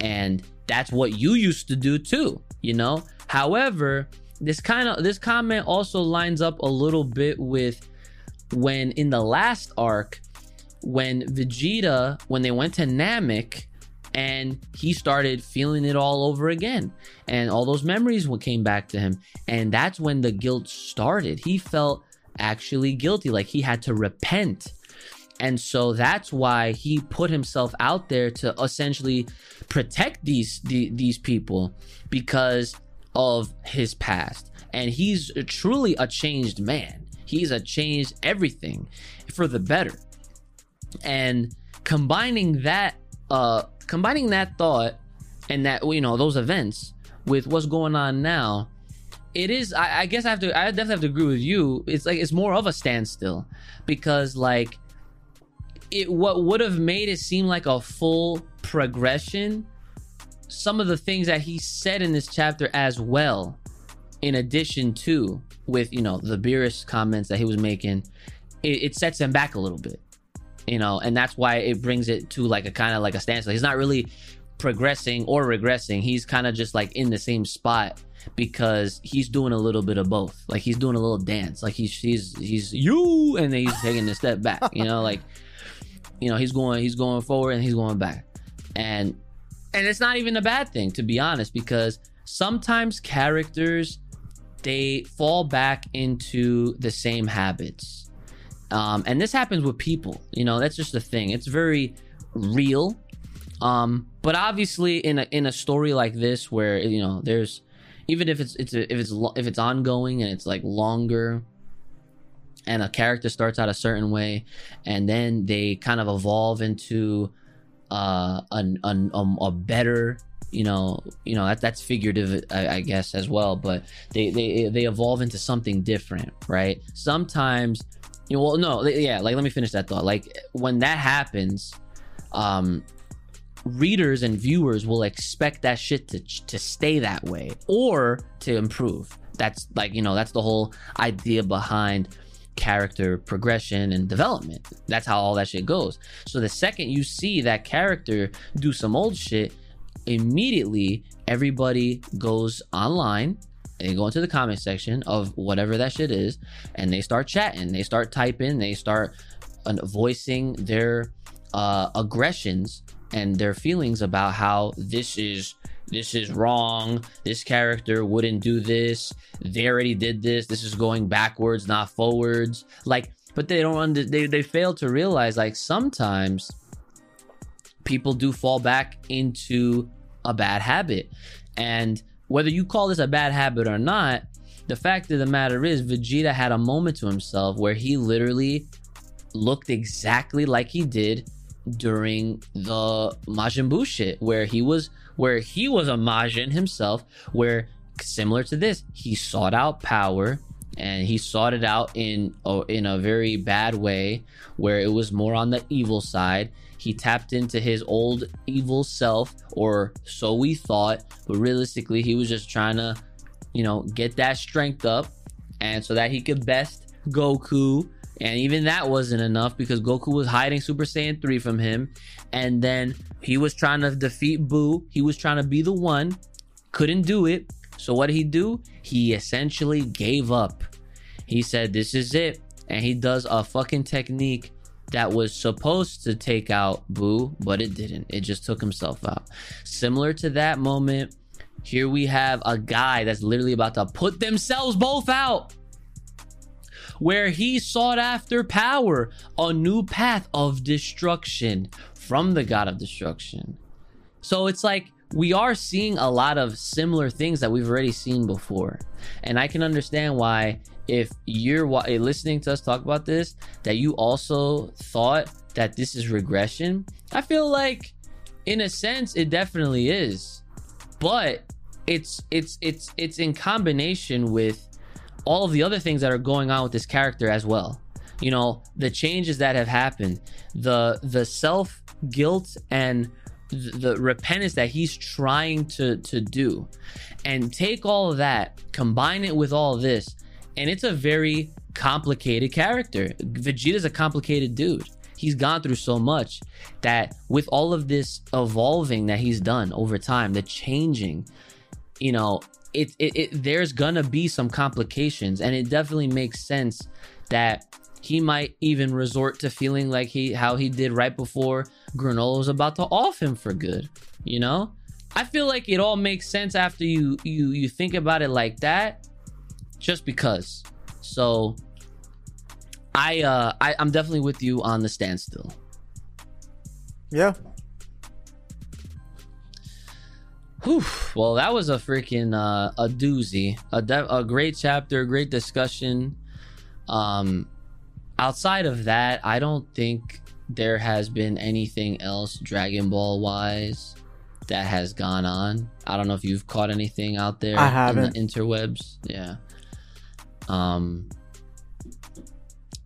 and that's what you used to do too you know? However this kind of this comment also lines up a little bit with when in the last arc when Vegeta when they went to Namek and he started feeling it all over again. And all those memories came back to him. And that's when the guilt started. He felt actually guilty like he had to repent. And so that's why he put himself out there to essentially protect these the, these people because of his past. And he's truly a changed man. He's a changed everything for the better. And combining that uh combining that thought and that you know those events with what's going on now it is I, I, guess i have to i definitely have to agree with you. It's like it's more of a standstill because like it what would have made it seem like a full progression some of the things that he said in this chapter as well in addition to with you know the Beerus comments that he was making it, it sets him back a little bit you know, and that's why it brings it to like a kind of like a standstill. He's not really progressing or regressing. He's kind of just like in the same spot because he's doing a little bit of both. Like he's doing a little dance. Like he's he's he's you and then he's taking a step back. You know, like you know, he's going he's going forward and he's going back. And and it's not even a bad thing to be honest because sometimes characters they fall back into the same habits. Um, and this happens with people, you know, that's just the thing. It's very real. Um, but obviously in a in a story like this where you know there's even if it's it's if it's if it's ongoing and it's like longer and a character starts out a certain way and then they kind of evolve into uh an, an um, a better you know you know that that's figurative I, I guess as well but they they they evolve into something different right sometimes you know well no yeah like let me finish that thought like when that happens um readers and viewers will expect that shit to to stay that way or to improve. That's like, you know, that's the whole idea behind character progression and development. That's how all that shit goes. So the second you see that character do some old shit, immediately everybody goes online they go into the comment section of whatever that shit is and they start chatting, they start typing, they start voicing their uh, aggressions and their feelings about how this is this is wrong. This character wouldn't do this. They already did this. This is going backwards not forwards. Like but they don't under they, they fail to realize like sometimes people do fall back into a bad habit. And whether you call this a bad habit or not the fact of the matter is vegeta had a moment to himself where he literally looked exactly like he did during the Majin Buu shit, where he was where he was a Majin himself, where similar to this, he sought out power and he sought it out in a, in a very bad way, where it was more on the evil side. He tapped into his old evil self, or so we thought, but realistically, he was just trying to, you know, get that strength up, and so that he could best Goku and even that wasn't enough because Goku was hiding Super Saiyan 3 from him. And then he was trying to defeat Buu. He was trying to be the one. Couldn't do it. So what did he do? He essentially gave up. He said, This is it. And he does a fucking technique that was supposed to take out Buu, but it didn't. It just took himself out. Similar to that moment, here we have a guy that's literally about to put themselves both out where he sought after power, a new path of destruction from the god of destruction. So it's like we are seeing a lot of similar things that we've already seen before. And I can understand why if you're eh, listening to us talk about this that you also thought that this is regression. I feel like in a sense it definitely is. But it's it's it's it's in combination with all of the other things that are going on with this character as well you know the changes that have happened the the self guilt and the repentance that he's trying to to do and take all of that combine it with all this and it's a very complicated character. Vegeta's a complicated dude. He's gone through so much that with all of this evolving that he's done over time the changing you know it, it, it there's gonna be some complications. And it definitely makes sense that he might even resort to feeling like he how he did right before Granolah was about to off him for good. You know, I feel like it all makes sense after you you you think about it like that, just because. So, I uh I, I'm definitely with you on the standstill. Yeah, Whew. Well, that was a freaking uh, a doozy. A, de- a great chapter, great discussion. Um, outside of that, I don't think there has been anything else Dragon Ball wise that has gone on. I don't know if you've caught anything out there I haven't. in the interwebs. Yeah. Um.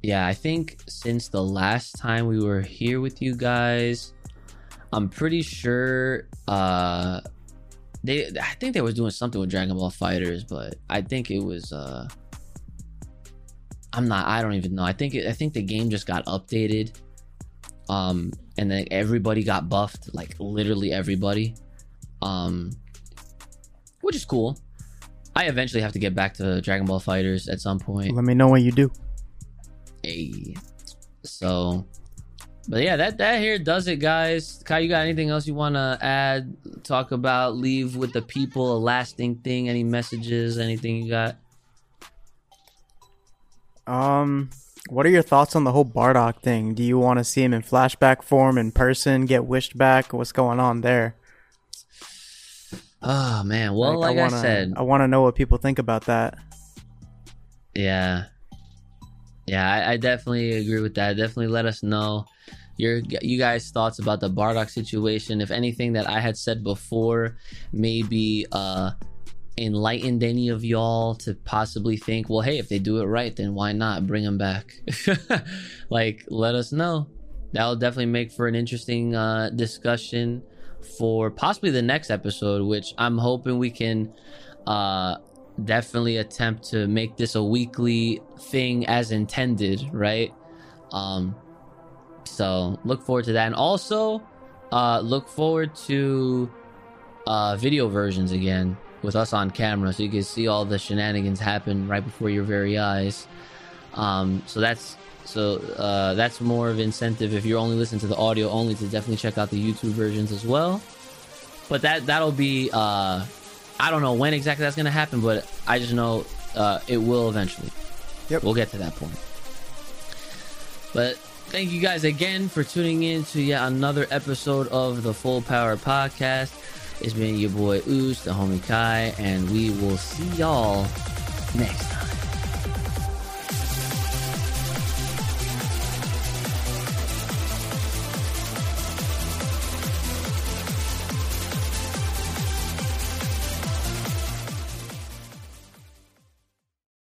Yeah, I think since the last time we were here with you guys, I'm pretty sure uh they I think they was doing something with Dragon Ball FighterZ, but I think it was uh I'm not I don't even know. I think it, I think the game just got updated. Um and then everybody got buffed, like literally everybody. um, which is cool. I eventually have to get back to Dragon Ball FighterZ at some point. Let me know when you do. Hey. So, but yeah, that that here does it, guys. Kai, you got anything else you want to add, talk about, leave with the people, a lasting thing? Any messages? Anything you got? Um, what are your thoughts on the whole Bardock thing? Do you want to see him in flashback form in person, get wished back? What's going on there? Oh man, well, like, I, wanna, I said, I want to know what people think about that. Yeah, yeah, I, I, definitely agree with that. Definitely let us know your you guys' thoughts about the Bardock situation. If anything that I had said before maybe uh enlightened any of y'all to possibly think, well, hey, if they do it right, then why not bring them back? like, let us know. That'll definitely make for an interesting uh, discussion for possibly the next episode, which I'm hoping we can uh, definitely attempt to make this a weekly thing as intended, right? Um, so look forward to that, and also uh, look forward to uh, video versions again with us on camera, so you can see all the shenanigans happen right before your very eyes. Um, so that's so uh, that's more of incentive if you're only listening to the audio only to definitely check out the YouTube versions as well. But that that'll be uh, I don't know when exactly that's gonna happen, but I just know uh, it will eventually. Yep, we'll get to that point. But thank you guys again for tuning in to yet another episode of the Full Power Podcast. It's been your boy Oos, the homie Kai, and we will see y'all next time.